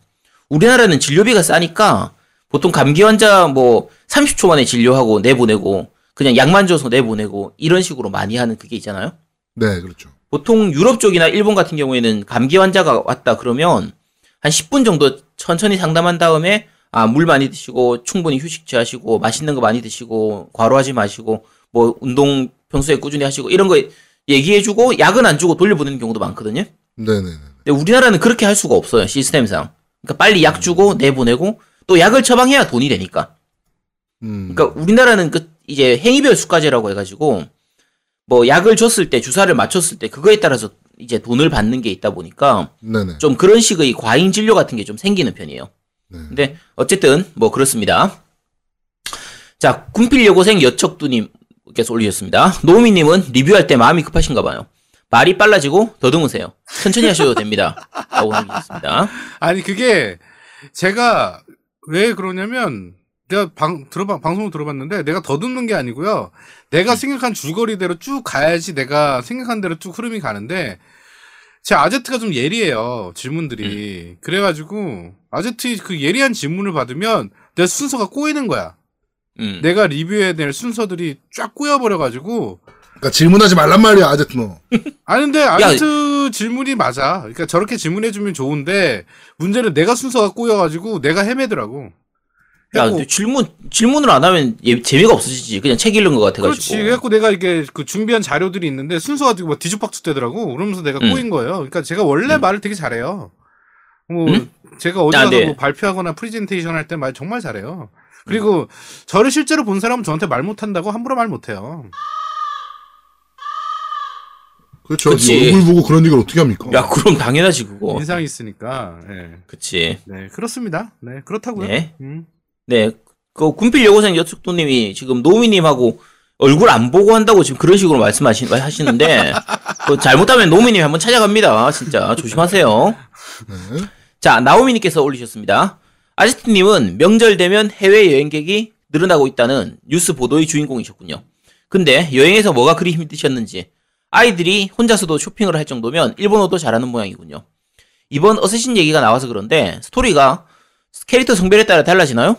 우리나라는 진료비가 싸니까 보통 감기 환자 뭐 30초 만에 진료하고 내보내고 그냥 약만 줘서 내보내고 이런 식으로 많이 하는 그게 있잖아요. 네, 그렇죠. 보통 유럽 쪽이나 일본 같은 경우에는 감기 환자가 왔다 그러면 한 10분 정도 천천히 상담한 다음에 아, 물 많이 드시고 충분히 휴식 취하시고 맛있는 거 많이 드시고 과로하지 마시고 뭐 운동 평소에 꾸준히 하시고 이런 거 얘기해 주고 약은 안 주고 돌려보내는 경우도 많거든요. 네, 네, 네. 근데 우리나라는 그렇게 할 수가 없어요 시스템상. 그러니까 빨리 약 주고 내보내고 또 약을 처방해야 돈이 되니까. 음. 그러니까 우리나라는 그 이제 행위별 수가제라고 해가지고 뭐 약을 줬을 때 주사를 맞췄을 때 그거에 따라서 이제 돈을 받는 게 있다 보니까 네, 네. 좀 그런 식의 과잉 진료 같은 게 좀 생기는 편이에요. 네. 근데 어쨌든 뭐 그렇습니다. 자 군필 여고생 여척두님께서 올리셨습니다. 노미님은 리뷰할 때 마음이 급하신가 봐요. 말이 빨라지고 더듬으세요. 천천히 하셔도 됩니다. 라고 남기셨습니다. 아니 그게 제가 왜 그러냐면 내가 방 들어봐 방송을 들어봤는데 내가 더듬는 게 아니고요. 내가 생각한 줄거리대로 쭉 가야지 내가 생각한 대로 쭉 흐름이 가는데 제 아제트가 좀 예리해요 질문들이 그래가지고 아제트 그 예리한 질문을 받으면 내 순서가 꼬이는 거야. 음. 내가 리뷰해야 될 순서들이 쫙 꼬여버려가지고 그러니까 질문하지 말란 말이야, 아제트 너. <laughs> 아니 근데 아제트 질문이 맞아. 그러니까 저렇게 질문해 주면 좋은데 문제는 내가 순서가 꼬여 가지고 내가 헤매더라고. 야, 질문 질문을 안 하면 얘 재미가 없어지지. 그냥 책 읽는 것 같아가지고. 그렇지. 그래갖고 내가 이게 그 준비한 자료들이 있는데 순서가 되고 막 뒤죽박죽 되더라고. 그러면서 내가 음. 꼬인 거예요. 그러니까 제가 원래 말을 되게 잘해요. 뭐 음? 제가 어디 아, 가서 네. 뭐 발표하거나 프레젠테이션 할 때 말 정말 잘해요. 그리고 저를 실제로 본 사람은 저한테 말 못한다고 함부로 말 못해요. 그렇죠. 그치. 이 얼굴 보고 그런 얘기를 어떻게 합니까? 야, 그럼 당연하지 그거. 인상이 있으니까. 네. 그치. 네, 그렇습니다. 네, 그렇다고요. 네. 음. 네. 그 군필 여고생 여축도님이 지금 노미님하고 얼굴 안 보고 한다고 지금 그런 식으로 말씀하시, 하시는데, <laughs> 그 잘못하면 노미님 한번 찾아갑니다. 진짜. 조심하세요. 네. 자, 나오미님께서 올리셨습니다. 아지트님은 명절 되면 해외 여행객이 늘어나고 있다는 뉴스 보도의 주인공이셨군요. 근데 여행에서 뭐가 그리 힘드셨는지 아이들이 혼자서도 쇼핑을 할 정도면 일본어도 잘하는 모양이군요. 이번 어쌔신 얘기가 나와서 그런데 스토리가 캐릭터 성별에 따라 달라지나요?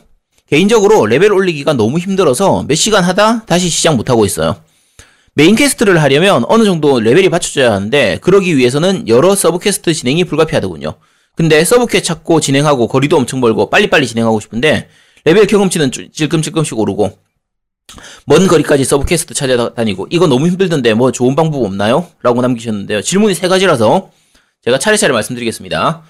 개인적으로 레벨 올리기가 너무 힘들어서 몇 시간 하다 다시 시작 못하고 있어요. main quest를 하려면 어느 정도 레벨이 받쳐져야 하는데 그러기 위해서는 여러 sub quest 진행이 불가피하더군요. 근데 sub 퀘 찾고 진행하고 거리도 엄청 멀고 빨리빨리 진행하고 싶은데 레벨 경험치는 쭈- 찔끔찔끔씩 오르고 먼 거리까지 sub quest 찾아다니고 이거 너무 힘들던데 뭐 좋은 방법 없나요? 라고 남기셨는데요. 질문이 세 가지라서 제가 차례차례 말씀드리겠습니다.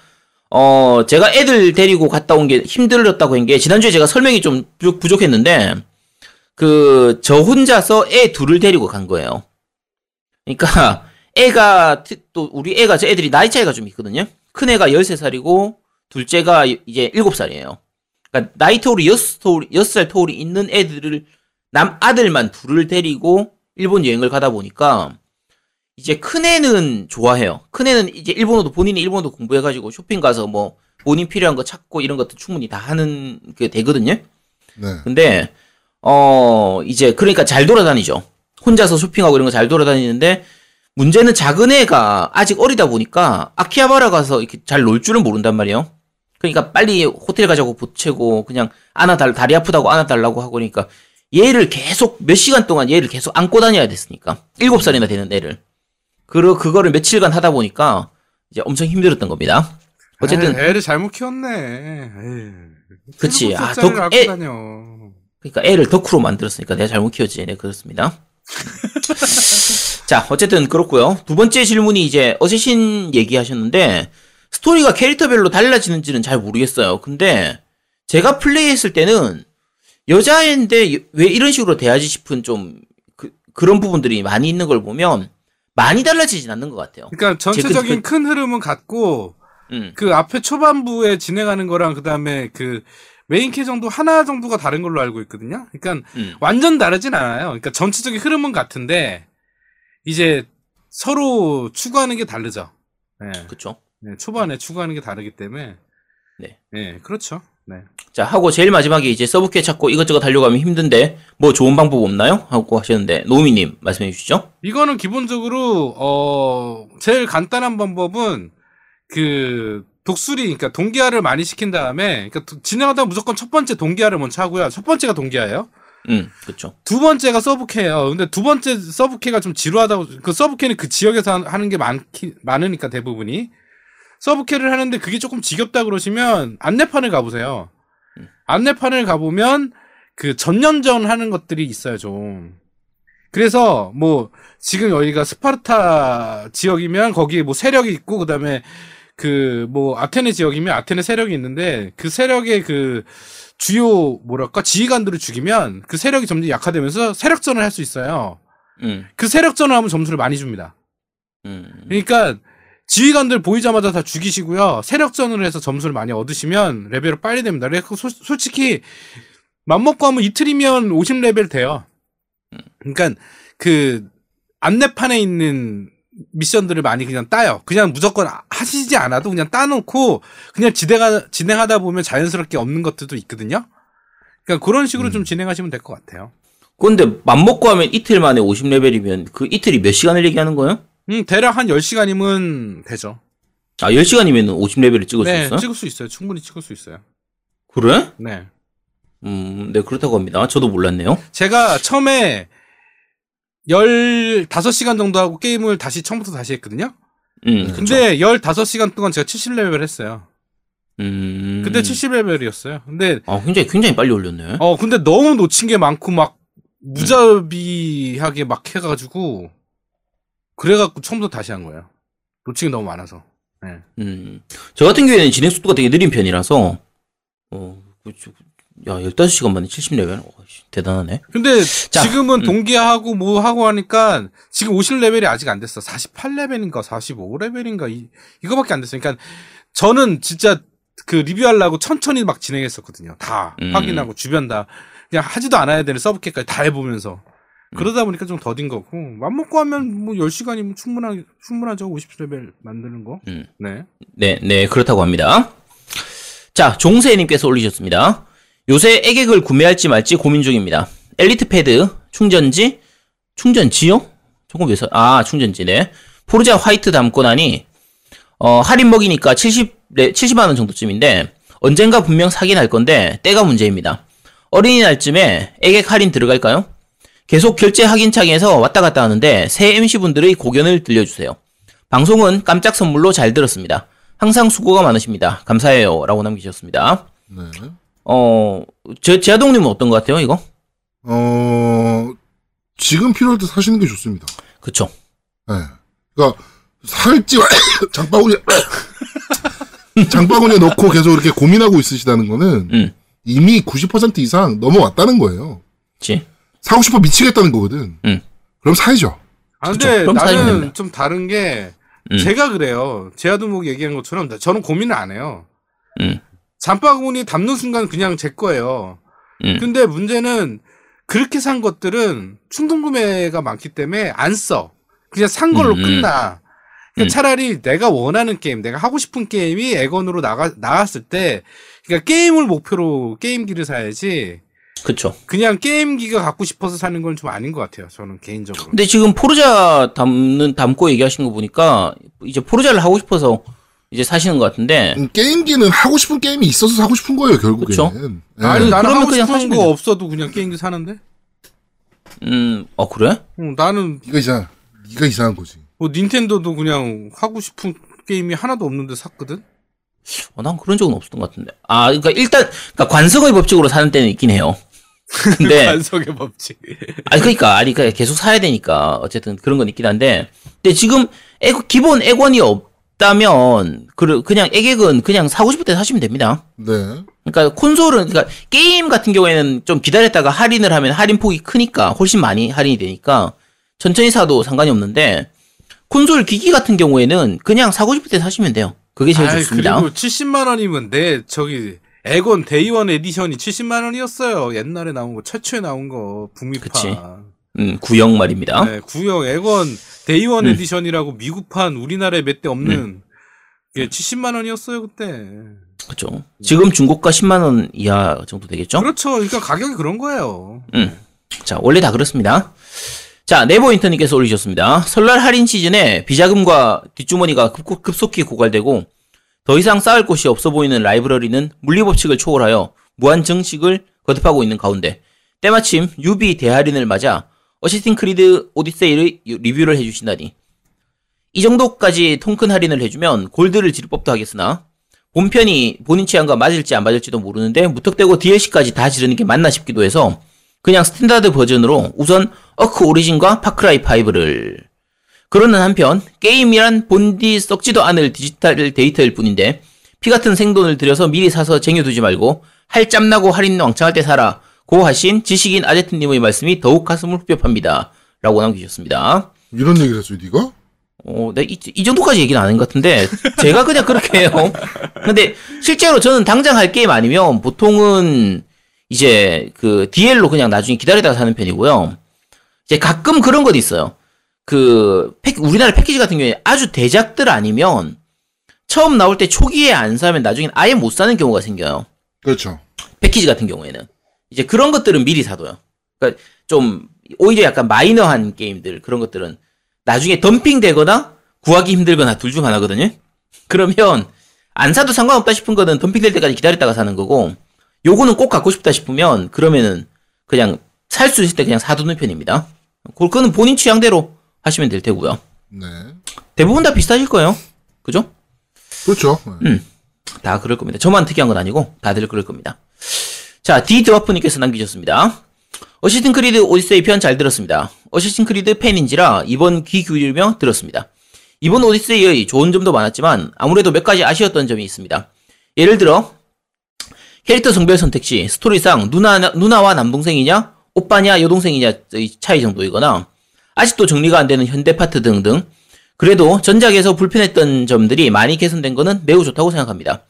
어, 제가 애들 데리고 갔다 온 게 힘들었다고 한 게 지난주에 제가 설명이 좀 부족- 부족했는데 그 저 혼자서 애 둘을 데리고 간 거예요. 그러니까 <laughs> 애가 트- 또 우리 애가 저 애들이 나이 차이가 좀 있거든요. 큰 애가 13살이고 둘째가 이제 7살이에요. 그러니까 나이 터울이 6살, 6살 터울이 있는 애들을 남 아들만 둘을 데리고 일본 여행을 가다 보니까 이제 큰 애는 좋아해요. 큰 애는 이제 일본어도 본인이 일본어도 공부해가지고 쇼핑 가서 뭐 본인 필요한 거 찾고 이런 것도 충분히 다 하는 게 되거든요. 네. 근데 어 이제 그러니까 잘 돌아다니죠. 혼자서 쇼핑하고 이런 거 잘 돌아다니는데 문제는 작은 애가 아직 어리다 보니까 아키하바라 가서 이렇게 잘 놀 줄은 모른단 말이에요. 그러니까 빨리 호텔 가자고 보채고 그냥 안아 달 다리 아프다고 안아 달라고 하고 그러니까 얘를 계속 몇 시간 동안 얘를 계속 안고 다녀야 됐으니까 일곱 살이나 되는 애를 그러 그거를 며칠간 하다 보니까 이제 엄청 힘들었던 겁니다. 어쨌든 에이, 애를 잘못 키웠네. 에이. 그치. 아, 아, 덕 애- 다녀. 그러니까 애를 덕후로 만들었으니까 내가 잘못 키웠지. 네, 그렇습니다. <laughs> 자, 어쨌든 그렇고요. 두 번째 질문이 이제 어쌔신 얘기하셨는데 스토리가 캐릭터별로 달라지는지는 잘 모르겠어요. 근데 제가 플레이했을 때는 여자애인데 왜 이런 식으로 돼야지 싶은 좀 그, 그런 부분들이 많이 있는 걸 보면 많이 달라지진 않는 것 같아요. 그러니까 전체적인 그- 큰 흐름은 같고 음. 그 앞에 초반부에 진행하는 거랑 그다음에 그 메인 캐 정도 하나 정도가 다른 걸로 알고 있거든요. 그러니까 음. 완전 다르진 않아요. 그러니까 전체적인 흐름은 같은데 이제 서로 추구하는 게 다르죠. 네. 그쵸. 네, 초반에 추구하는 게 다르기 때문에 네. 네, 그렇죠. 네. 자, 하고 제일 마지막에 이제 서브캐 찾고 이것저것 하면 힘든데 뭐 좋은 방법 없나요? 하고 하셨는데 노미님 말씀해 주시죠. 이거는 기본적으로 어 제일 간단한 방법은 그 독수리 그러니까 동기화를 많이 시킨 다음에 그러니까 도- 진행하다 무조건 첫 번째 동기화를 먼저 하고요. 첫 번째가 동기화예요. 음, 그렇죠. 두 번째가 서브캐예요. 근데 두 번째 서브캐가 좀 지루하다고 그 서브캐는 그 지역에서 하- 하는 게 많기 많으니까 대부분이 서브캐를 하는데 그게 조금 지겹다 그러시면 안내판을 가보세요. 안내판을 가보면 그 전년전 하는 것들이 있어요 좀. 그래서 뭐 지금 여기가 스파르타 지역이면 거기에 뭐 세력이 있고 그다음에 그 뭐 아테네 지역이면 아테네 세력이 있는데 그 세력의 그 주요 뭐랄까 지휘관들을 죽이면 그 세력이 점점 약화되면서 세력전을 할 수 있어요. 음, 그 세력전을 하면 점수를 많이 줍니다. 음, 그러니까 지휘관들 보이자마자 다 죽이시고요. 세력전을 해서 점수를 많이 얻으시면 레벨을 빨리 됩니다. 그래서 솔- 솔직히 맘먹고 하면 이틀이면 50레벨 돼요. 그러니까 그 안내판에 있는 미션들을 많이 그냥 따요. 그냥 무조건 하시지 않아도 그냥 따놓고 그냥 진행하, 진행하다 보면 자연스럽게 없는 것들도 있거든요. 그러니까 그런 식으로 좀 진행하시면 될 것 같아요. 근데 맘먹고 하면 이틀 만에 50레벨이면 그 이틀이 몇 시간을 얘기하는 거예요? 음, 대략 한 10시간이면 되죠. 아, 10시간이면 50레벨을 찍을 네, 수 있어요? 찍을 수 있어요. 충분히 찍을 수 있어요. 그래? 네. 음, 네, 그렇다고 합니다. 저도 몰랐네요. 제가 처음에 15시간 정도 하고 게임을 다시 처음부터 다시 했거든요. 음, 그쵸. 근데 15시간 동안 제가 70레벨 했어요. 음. 그때 70레벨이었어요. 근데 아, 굉장히, 굉장히 빨리 올렸네. 어 근데 너무 놓친 게 많고 막 무자비하게 막 해가지고 그래갖고 처음부터 다시 한 거예요. 게 너무 많아서. 네. 음. 저 같은 경우에는 진행 속도가 되게 느린 편이라서, 어, 그쵸. 야, 15시간 만에 70레벨? 어, 씨, 대단하네. 근데 자, 지금은 음. 동기화하고 뭐 하고 하니까 지금 50레벨이 아직 안 됐어. 48레벨인가 45레벨인가 이, 이거밖에 안 됐어요. 그러니까 저는 진짜 그 리뷰하려고 천천히 막 진행했었거든요. 다 음. 확인하고 주변 다 그냥 하지도 않아야 되는 서브캐까지 다 해보면서 음. 그러다 보니까 좀 더딘 거고 맘 먹고 하면 뭐 10시간이면 충분하, 충분하죠. 50레벨 만드는 거. 음. 네. 네, 네, 그렇다고 합니다. 자, 종세 님께서 올리셨습니다. 요새 애객을 구매할지 말지 고민 중입니다. 엘리트 패드, 충전지, 충전지요? 조금 왜 서, 아, 충전지네. 포르자 화이트 담고 나니, 어, 할인 먹이니까 70, 네, 70만 원 정도쯤인데, 언젠가 분명 사긴 할 건데, 때가 문제입니다. 어린이날쯤에 애객 할인 들어갈까요? 계속 결제 확인 창에서 왔다 갔다 하는데, 새 MC분들의 고견을 들려주세요. 방송은 깜짝 선물로 잘 들었습니다. 항상 수고가 많으십니다. 감사해요. 라고 남기셨습니다. 네. 어, 제, 제아동님은 어떤 것 같아요, 이거? 어, 지금 필요할 때 사시는 게 좋습니다. 그쵸. 네. 그러니까 살지 말- <coughs> 장바구니 <coughs> 장바구니에 넣고 계속 이렇게 고민하고 있으시다는 거는 음. 이미 90% 이상 넘어왔다는 거예요. 그치. 사고 싶어 미치겠다는 거거든. 음. 그럼 사야죠. 아. 근데 그럼 사이면 나는. 좀 다른 게 음. 제가 그래요. 제아두목 얘기한 것처럼 저는 고민을 안 해요. 음. 잠바구니 담는 순간 그냥 제 거예요. 음. 근데 문제는 그렇게 산 것들은 충동 구매가 많기 때문에 안 써. 그냥 산 걸로 음, 음. 끝나. 그러니까 음. 차라리 내가 원하는 게임, 내가 하고 싶은 게임이 액원으로 나가, 나왔을 때, 그러니까 게임을 목표로 게임기를 사야지, 그쵸. 그냥 게임기가 갖고 싶어서 사는 건 좀 아닌 것 같아요. 저는 개인적으로. 근데 지금 포르자 담는, 담고 얘기하신 거 보니까, 이제 포르자를 하고 싶어서 이제 사시는 것 같은데, 음, 게임기는 하고 싶은 게임이 있어서 사고 싶은 거예요, 결국에는. 그쵸. 예. 아니, 나는 그러면 하고 그냥 싶은 거. 없어도 그냥 게임기 사는데? 음, 어, 그래? 응, 나는 네가 이상, 네가 이상한 거지. 뭐 닌텐도도 그냥 하고 싶은 게임이 하나도 없는데 샀거든? 어, 난 그런 적은 없었던 것 같은데. 아, 그러니까 일단, 그러니까 관석의 법칙으로 사는 때는 있긴 해요. 근데, 반석의 법칙. 아니 그러니까 아니 그러니까 계속 사야 되니까 어쨌든 그런 건 있긴 한데 근데 지금 액, 기본 액원이 없다면 그 그냥 액액은 그냥 사고 싶을 때 사시면 됩니다. 네. 그러니까 콘솔은 그러니까 게임 같은 경우에는 좀 기다렸다가 할인을 하면 할인 폭이 크니까 훨씬 많이 할인이 되니까 천천히 사도 상관이 없는데 콘솔 기기 같은 경우에는 그냥 사고 싶을 때 사시면 돼요. 그게 제일 아이, 좋습니다. 그리고 70만 원이면 내 저기 엑원 Day One Edition이 70만 원이었어요. 옛날에 나온 거 최초에 나온 거 북미판. 그치. 음, 구형 말입니다. 네, 구형 엑원 Day One 음. Edition이라고 미국판 우리나라에 몇 대 없는 게 70만 원이었어요 그때. 그렇죠. 지금 중고가 10만 원 이하 정도 되겠죠? 그렇죠. 그러니까 가격이 그런 거예요. 자, 원래 다 그렇습니다. 자, 네버 인터님께서 올리셨습니다. 설날 할인 시즌에 비자금과 뒷주머니가 급, 급속히 고갈되고 더 이상 쌓을 곳이 없어 보이는 라이브러리는 물리법칙을 초월하여 무한 증식을 거듭하고 있는 가운데 때마침 유비 대할인을 맞아 Assassin's Creed Odyssey를 리뷰를 해주신다니. 이 정도까지 통큰 할인을 해주면 Gold를 지를 법도 하겠으나 본편이 본인 취향과 맞을지 안 맞을지도 모르는데 무턱대고 DLC까지 다 지르는 게 맞나 싶기도 해서 그냥 standard 버전으로 우선 어크 오리진과 파 크라이 5를 그러는 한편 게임이란 본디 썩지도 않을 디지털 데이터일 뿐인데 피 같은 생돈을 들여서 미리 사서 쟁여두지 말고 할 짬 나고 할인 왕창할 때 사라 고 하신 지식인 아제트님의 말씀이 더욱 가슴을 후벼팝니다 라고 남기셨습니다 이런 얘기를 했어요, 네가? 어, 네, 이, 이 정도까지 얘기는 아닌 것 같은데, 제가 그냥 그렇게 해요. 근데, 실제로 저는 당장 할 게임 아니면, 보통은, 이제, 그, DL로 그냥 나중에 기다리다가 사는 편이고요. 이제 가끔 그런 것도 있어요. 그, 패, 우리나라 패키지 같은 경우에 아주 대작들 아니면, 처음 나올 때 초기에 안 사면 나중엔 아예 못 사는 경우가 생겨요. 그렇죠. 패키지 같은 경우에는. 이제 그런 것들은 미리 사둬요. 그러니까 좀, 오히려 약간 마이너한 게임들, 그런 것들은 나중에 덤핑 되거나 구하기 힘들거나 둘 중 하나거든요. <laughs> 그러면 안 사도 상관없다 싶은 거는 덤핑 될 때까지 기다렸다가 사는 거고 요거는 꼭 갖고 싶다 싶으면 그러면은 그냥 살 수 있을 때 그냥 사두는 편입니다. 그거는 본인 취향대로 하시면 될 테고요. 네. 대부분 다 비슷하실 거예요. 그죠? 그렇죠. 네. 음. 다 그럴 겁니다. 저만 특이한 건 아니고 다들 그럴 겁니다. 자, 디드와프님께서 남기셨습니다. Assassin's Creed Odyssey 편 잘 들었습니다. Assassin's Creed 팬인지라 이번 귀 기울이며 들었습니다. 이번 오디세이의 좋은 점도 많았지만 아무래도 몇 가지 아쉬웠던 점이 있습니다. 예를 들어 캐릭터 성별 선택 시 스토리상 누나, 누나와 남동생이냐 오빠냐 여동생이냐의 차이 정도이거나 아직도 정리가 안 되는 현대 파트 등등 그래도 전작에서 불편했던 점들이 많이 개선된 것은 매우 좋다고 생각합니다.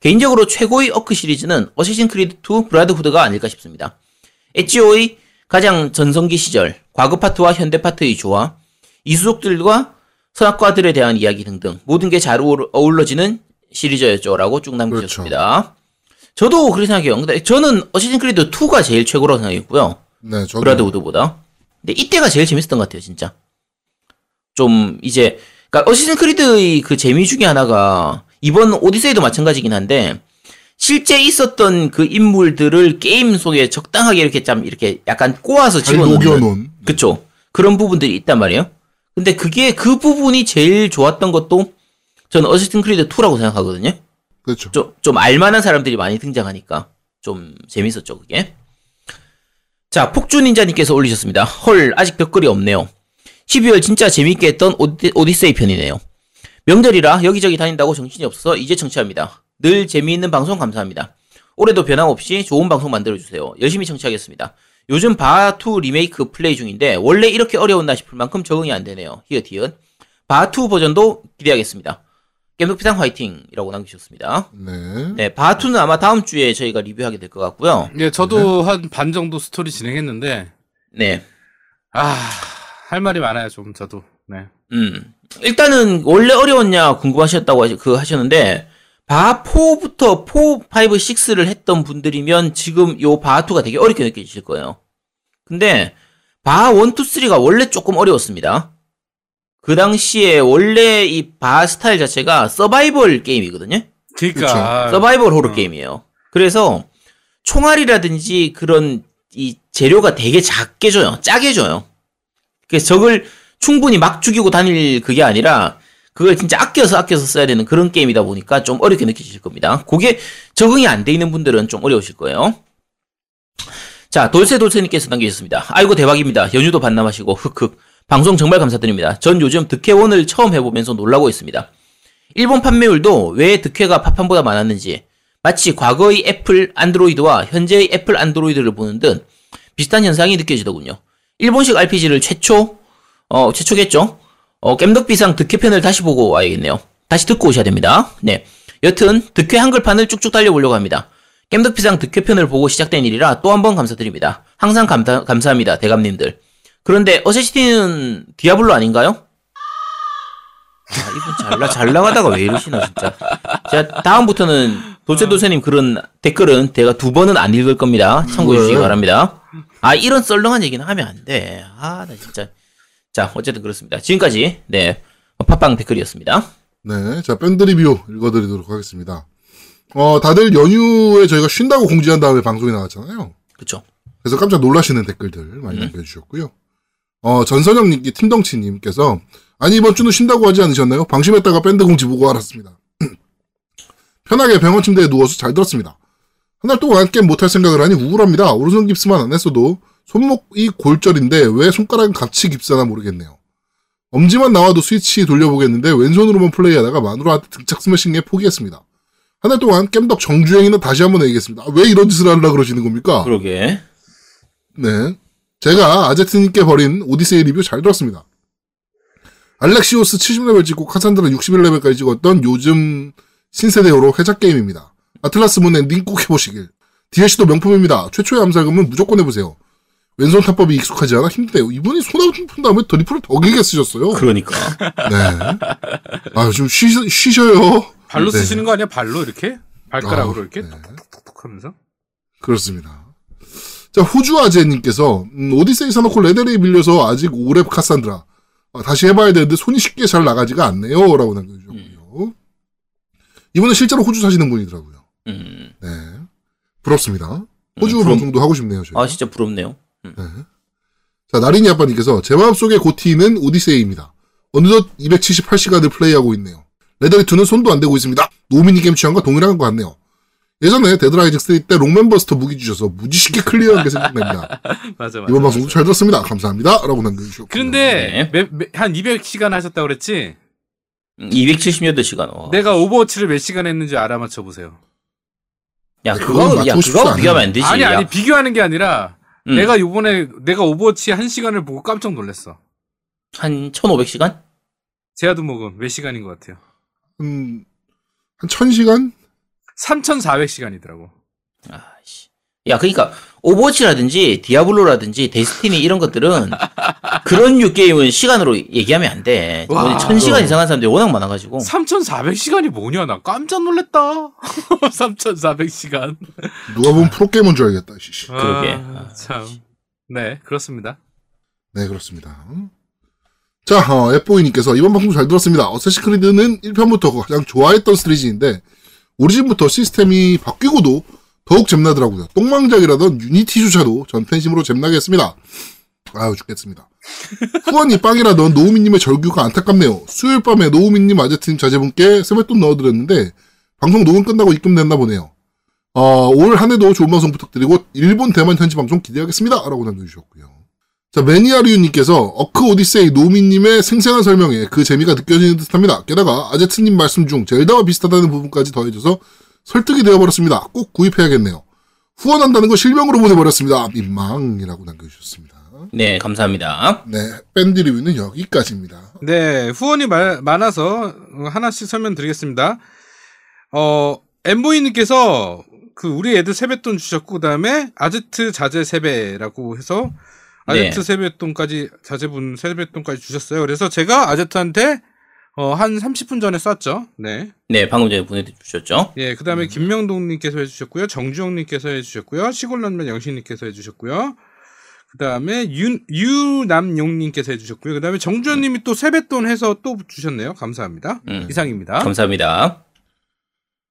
개인적으로 최고의 어크 시리즈는 Assassin's Creed 2 Brotherhood가 아닐까 싶습니다. 에지오의 가장 전성기 시절, 과거 파트와 현대 파트의 조화, 이수족들과 선악과들에 대한 이야기 등등 모든 게 잘 어울러지는 시리즈였죠라고 쭉 남기셨습니다. 저도 그렇게 생각해요. 근데 저는 어시신 크리드 2가 제일 최고라고 생각했고요. 네, 저도. 브라드우드보다. 근데 이때가 제일 재밌었던 것 같아요, 진짜. 좀 이제 그러니까 어시신 크리드의 그 재미 중에 하나가 이번 오디세이도 마찬가지긴 한데 실제 있었던 그 인물들을 게임 속에 적당하게 이렇게 참 이렇게 약간 꼬아서 잘 집어넣는. 그쵸 그런 부분들이 있단 말이에요. 근데 그게 그 부분이 제일 좋았던 것도 저는 어시스팅 크리드 2라고 생각하거든요. 그렇죠. 좀, 좀 알만한 사람들이 많이 등장하니까 좀 재밌었죠, 그게. 자, 폭주닌자님께서 올리셨습니다. 헐, 아직 댓글이 없네요. 12월 진짜 재밌게 했던 오디, 오디세이 편이네요. 명절이라 여기저기 다닌다고 정신이 없어서 이제 청취합니다. 늘 재미있는 방송 감사합니다. 올해도 변함없이 좋은 방송 만들어주세요. 열심히 청취하겠습니다. 요즘 바2 리메이크 플레이 중인데 원래 이렇게 어려웠나 싶을 만큼 적응이 안 되네요. 히읗히읗. 바2 버전도 기대하겠습니다. 겜덕비상 화이팅이라고 남기셨습니다. 네. 네, 바2는 아마 다음 주에 저희가 리뷰하게 될 것 같고요. 예, 저도 한 반 정도 스토리 진행했는데 네. 아, 할 말이 많아요, 좀 저도. 네. 음. 일단은 원래 어려웠냐 궁금하셨다고 하시, 그 하셨는데 바4부터 4, 5, 6를 했던 분들이면 지금 요 바2가 되게 어렵게 느껴지실 거예요. 근데 바1, 2, 3가 원래 조금 어려웠습니다. 그 당시에 원래 이 바 스타일 자체가 서바이벌 게임이거든요. 그러니까 서바이벌 호러 어. 게임이에요. 그래서 총알이라든지 그런 이 재료가 되게 작게 줘요. 짜게 줘요. 그래서 적을 충분히 막 죽이고 다닐 그게 아니라 그걸 진짜 아껴서 아껴서 써야 되는 그런 게임이다 보니까 좀 어렵게 느끼실 겁니다. 그게 적응이 안 돼 있는 분들은 좀 어려우실 거예요. 자, 돌쇠돌쇠님께서 남겨주셨습니다. 아이고 대박입니다. 연휴도 반납하시고 흑흑. 방송 정말 감사드립니다. 전 요즘 드퀘원을 처음 해보면서 놀라고 있습니다. 일본 판매율도 왜 드퀘가 파판보다 많았는지 마치 과거의 애플 안드로이드와 현재의 애플 안드로이드를 보는 듯 비슷한 현상이 느껴지더군요. 일본식 RPG를 최초 어 최초겠죠. 어 겜덕비상 드퀘편을 다시 보고 와야겠네요. 다시 듣고 오셔야 됩니다. 네. 여튼 득회 한글판을 쭉쭉 달려보려고 합니다. 겜덕비상 득회편을 보고 시작된 일이라 또 한 번 감사드립니다. 항상 감사, 감사합니다. 대감님들. 그런데 어세시티는 디아블로 아닌가요? 아, 이분 잘, 나, 잘 나가다가 왜 이러시나, 진짜. 자, 다음부터는 도세도세님 그런 댓글은 제가 두 번은 안 읽을 겁니다. 참고해 주시기 네. 바랍니다. 아, 이런 썰렁한 얘기는 하면 안 돼. 아, 나 진짜. 자, 어쨌든 그렇습니다. 지금까지, 네, 팟빵 댓글이었습니다. 네, 자 밴드 리뷰 읽어드리도록 하겠습니다. 어, 다들 연휴에 저희가 쉰다고 공지한 다음에 방송이 나왔잖아요. 그쵸. 그래서 깜짝 놀라시는 댓글들 많이 남겨주셨고요. 어, 전선영님, 팀덩치님께서 아니 이번 주는 쉰다고 하지 않으셨나요? 방심했다가 밴드 공지 보고 알았습니다. <clears throat> 편하게 병원 침대에 누워서 잘 들었습니다. 한 달 동안 게임 못할 생각을 하니 우울합니다. 오른손 깁스만 안 했어도 손목이 골절인데 왜 손가락은 같이 깁스하나 모르겠네요. 엄지만 나와도 스위치 돌려보겠는데 왼손으로만 플레이하다가 마누라한테 등짝 스매싱에 포기했습니다. 한 달 동안 겜덕 정주행이나 다시 한번 얘기했습니다. 아, 왜 이런 짓을 하려고 그러시는 겁니까? 그러게. 네. 제가 아제트님께 버린 오디세이 리뷰 잘 들었습니다. 알렉시오스 70레벨 찍고 카산드라 61레벨까지 찍었던 요즘 신세대호로 회작 게임입니다. 아틀라스 문 엔딩 꼭 해보시길. DLC도 명품입니다. 최초의 암살검은 무조건 해보세요. 왼손 타법이 익숙하지 않아 힘드네요. 이분이 손 아픈 다음에 리플을 더 길게 쓰셨어요. 그러니까. 네. 아, 좀 쉬, 쉬셔요. 발로 네. 쓰시는 거 아니야? 발로 이렇게? 발가락으로 아, 이렇게 네. 톡톡톡톡 하면서? 그렇습니다. 자, 호주 아재님께서, 음, 오디세이 사놓고 레데리 빌려서 아직 5렙 카산드라. 아, 다시 해봐야 되는데 손이 쉽게 잘 나가지가 않네요. 라고 남겨주셨고요. 이분은 실제로 호주 사시는 분이더라고요. 음. 네. 부럽습니다. 호주 음, 부럽- 방송도 하고 싶네요. 저희. 아, 진짜 부럽네요. 네. 자, 나린이 아빠님께서 제 마음속의 GOTY는 오디세이입니다. 어느덧 278시간을 플레이하고 있네요. 레데리2는 손도 안 대고 있습니다. 노우미님 게임 취향과 동일한 것 같네요. 예전에 데드라이징 3때 록맨버스터 무기 주셔서 무지 쉽게 클리어한 게 생각납니다. <laughs> 맞아, 맞아. 이번 방송도 잘 들었습니다. 감사합니다. 라고 남겨주셨고. 그런데 몇- 몇- 한 200시간 하셨다고 그랬지? 270여덟 시간. 와. 내가 오버워치를 몇 시간 했는지 알아맞혀 보세요. 야, 그건 그거, 야, 그거. 비교하면 안 되지. 아니 야, 아니 비교하는 게 아니라 음. 내가 요번에 내가 오버워치 한 시간을 보고 깜짝 놀랐어. 한 1500시간? 제아도 먹은 몇 시간인 것 같아요? 음, 한 1000시간? 3,400시간이더라고. 아씨. 야, 그러니까 오버워치라든지 디아블로라든지 데스티니 이런 것들은 <laughs> 그런 류 게임은 시간으로 얘기하면 안 돼. 와. 천 시간 이상 한 사람들이 워낙 많아 가지고. 3,400시간이 뭐냐? 나 깜짝 놀랐다. 3,400시간. <laughs> 누가 보면 프로게이머인 줄 알겠다. 씨. 그러게. 아, 참. 네, 그렇습니다. 네, 그렇습니다. 자, 어, 앱보이님께서 이번 방송 잘 들었습니다. 어쌔신 크리드는 1편부터 가장 좋아했던 시리즈인데, 오리진부터 시스템이 바뀌고도 더욱 잼나더라고요. 똥망작이라던 유니티조차도 전 팬심으로 잼나게 했습니다. 아유, 죽겠습니다. <laughs> 후원이 빵이라던 노우미님의 절규가 안타깝네요. 수요일 밤에 노우미님 아제트님 자제분께 세뱃돈 넣어드렸는데, 방송 녹음 끝나고 입금됐나 보네요. 어, 올 한 해도 좋은 방송 부탁드리고, 일본 대만 현지 방송 기대하겠습니다. 라고 남겨주셨고요. 자, 매니아류님께서 어크 오디세이 노미님의 생생한 설명에 그 재미가 느껴지는 듯 합니다. 게다가 아제트님 말씀 중 젤다와 비슷하다는 부분까지 더해져서 설득이 되어버렸습니다. 꼭 구입해야겠네요. 후원한다는 거 실명으로 보내버렸습니다. 민망이라고 남겨주셨습니다. 네, 감사합니다. 네, 밴드 리뷰는 여기까지입니다. 네, 후원이 마- 많아서 하나씩 설명드리겠습니다. 어, 엠보이님께서 그 우리 애들 세뱃돈 주셨고 그다음에 아제트 자제 세배라고 해서 아제트 네. 세뱃돈까지 자제분 세뱃돈까지 주셨어요. 그래서 제가 아제트한테 어, 한 30분 전에 쐈죠. 네. 네, 방금 전에 보내주셨죠. 예, 그 다음에 김명동님께서 해주셨고요. 정주영님께서 해주셨고요. 시골남면 영신님께서 해주셨고요. 그 다음에 유남용님께서 해주셨고요. 그 다음에 정주현님이 또 세뱃돈 해서 또 주셨네요. 감사합니다. 음. 이상입니다. 감사합니다.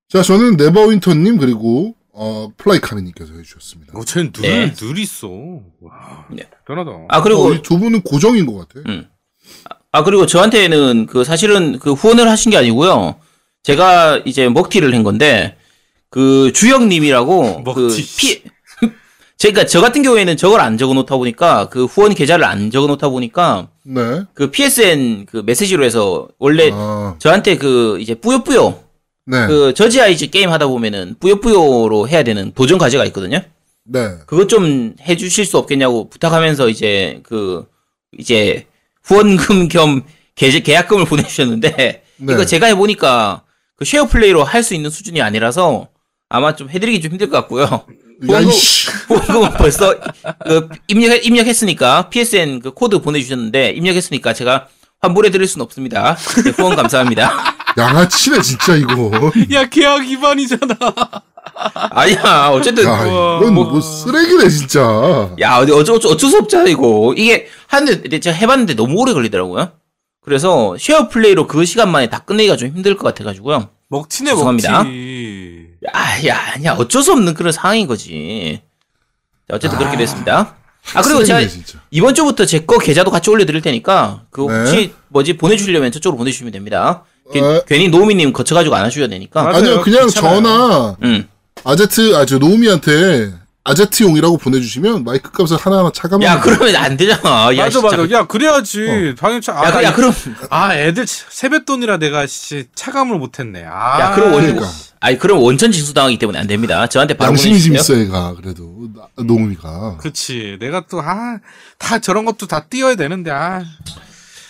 자, 저는 네버윈터님 그리고 어, 플라이카미님께서 해주셨습니다. 어, 쟤는 늘, 네. 늘 있어. 와, 네. 변하다. 아, 그리고, 어, 이두 분은 고정인 것 같아. 음. 아, 그리고 저한테는 그 사실은 그 후원을 하신 게 아니고요. 제가 이제 먹튀를 한 건데, 그 주영님이라고, 그 먹튀. 피, <laughs> 제가 저 같은 경우에는 저걸 안 적어 놓다 보니까, 그 후원 계좌를 안 적어 놓다 보니까, 네. 그 PSN 그 메시지로 해서, 원래 아, 저한테 그 이제 뿌요뿌요, 네. 그 저지 아이즈 게임 하다 보면은 뿌요뿌요로 해야 되는 도전 과제가 있거든요. 네. 그것 좀 해주실 수 없겠냐고 부탁하면서 이제 그 이제 후원금 <laughs> 겸 계제, 계약금을 보내주셨는데 네. 이거 제가 해보니까 그 share play로 할 수 있는 수준이 아니라서 아마 좀 해드리기 좀 힘들 것 같고요. <laughs> 야, 후원금. 후원금은 벌써 그 입력 입력했으니까 PSN 그 코드 보내주셨는데 입력했으니까 제가 환불해드릴 수는 없습니다. 네, 후원 감사합니다. <laughs> 양아치네, 진짜, 이거. 야 계약 위반이잖아. 아니야, 어쨌든. 야, 우와. 이건 뭐, 쓰레기네, 진짜. 야, 어디 어쩌, 어쩌, 어쩔 수 없잖아, 이거. 이게, 하는데, 제가 해봤는데 너무 오래 걸리더라고요. 그래서, 쉐어 플레이로 그 시간 만에 다 끝내기가 좀 힘들 것 같아가지고요. 먹튀네 죄송합니다. 먹튀. 야, 야, 아니야. 어쩔 수 없는 그런 상황인 거지. 자, 어쨌든 그렇게 됐습니다. 아, 그리고 제가 진짜. 이번 주부터 제 거 계좌도 같이 올려드릴 테니까, 그 네. 혹시 뭐지 보내주시려면 저쪽으로 보내주시면 됩니다. 괜- 어. 괜히 노미님 거쳐가지고 안 하셔야 되니까. 맞아요. 아니요, 그냥 귀찮아요. 전화, 응. 아제트, 아, 저, 노우미한테, 아제트용이라고 보내주시면, 마이크 값을 하나하나 차감하면. 야, 그러면 안 되잖아. 야, 맞아 진짜. 맞아. 야 그래야지. 당연히 아, 야, 그- 야, 그럼, 아 애들 세뱃돈이라 내가 씨 차감을 못했네. 아. 야, 그럼 원, 그러니까. 아니, 그럼 원천 징수 당하기 때문에 안 됩니다. 저한테 바로 양심이 좀. 있어, 얘가, 그래도. 나- 노우미가. 그치. 내가 또, 아, 다 저런 것도 다 띄워야 되는데, 아.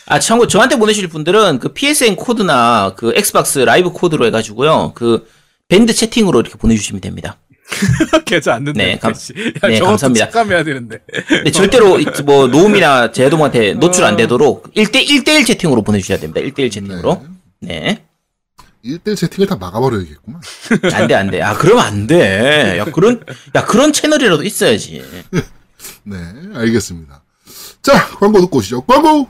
아, 참고 저한테 보내실 분들은 그 PSN 코드나 그 엑스박스 라이브 코드로 해가지고요. 그 밴드 채팅으로 이렇게 보내주시면 됩니다. <laughs> 계좌 안 된다. 네, 감- 야, 네, 감사합니다. 착감해야 되는데. 근데 절대로 이- <laughs> 뭐 노움이나 제동한테 노출 안 되도록 1대 1대1 채팅으로 보내주셔야 됩니다. 1대1 채팅으로. 네. 1대1 채팅을 다 막아버려야겠구만. 안 돼, 안 돼. 아, 그러면 안 돼. 야, 그런, 야, 그런 채널이라도 있어야지. <laughs> 네, 알겠습니다. 자, 광고 듣고 오시죠. 광고!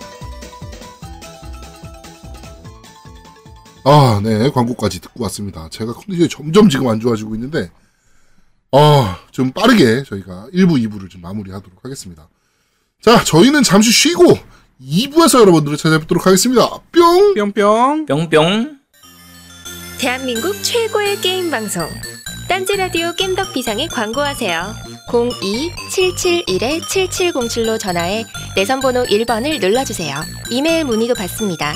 아, 네, 광고까지 듣고 왔습니다. 제가 컨디션이 점점 지금 안 좋아지고 있는데, 아, 좀 빠르게 저희가 1부, 2부를 좀 마무리하도록 하겠습니다. 자, 저희는 잠시 쉬고 2부에서 여러분들을 찾아뵙도록 하겠습니다. 뿅! 뿅뿅. 뿅뿅. 대한민국 최고의 게임 방송 딴지 라디오 겜덕 비상에 광고하세요. 02-771-7707로 전화해 내선 번호 1번을 눌러주세요. 이메일 문의도 받습니다.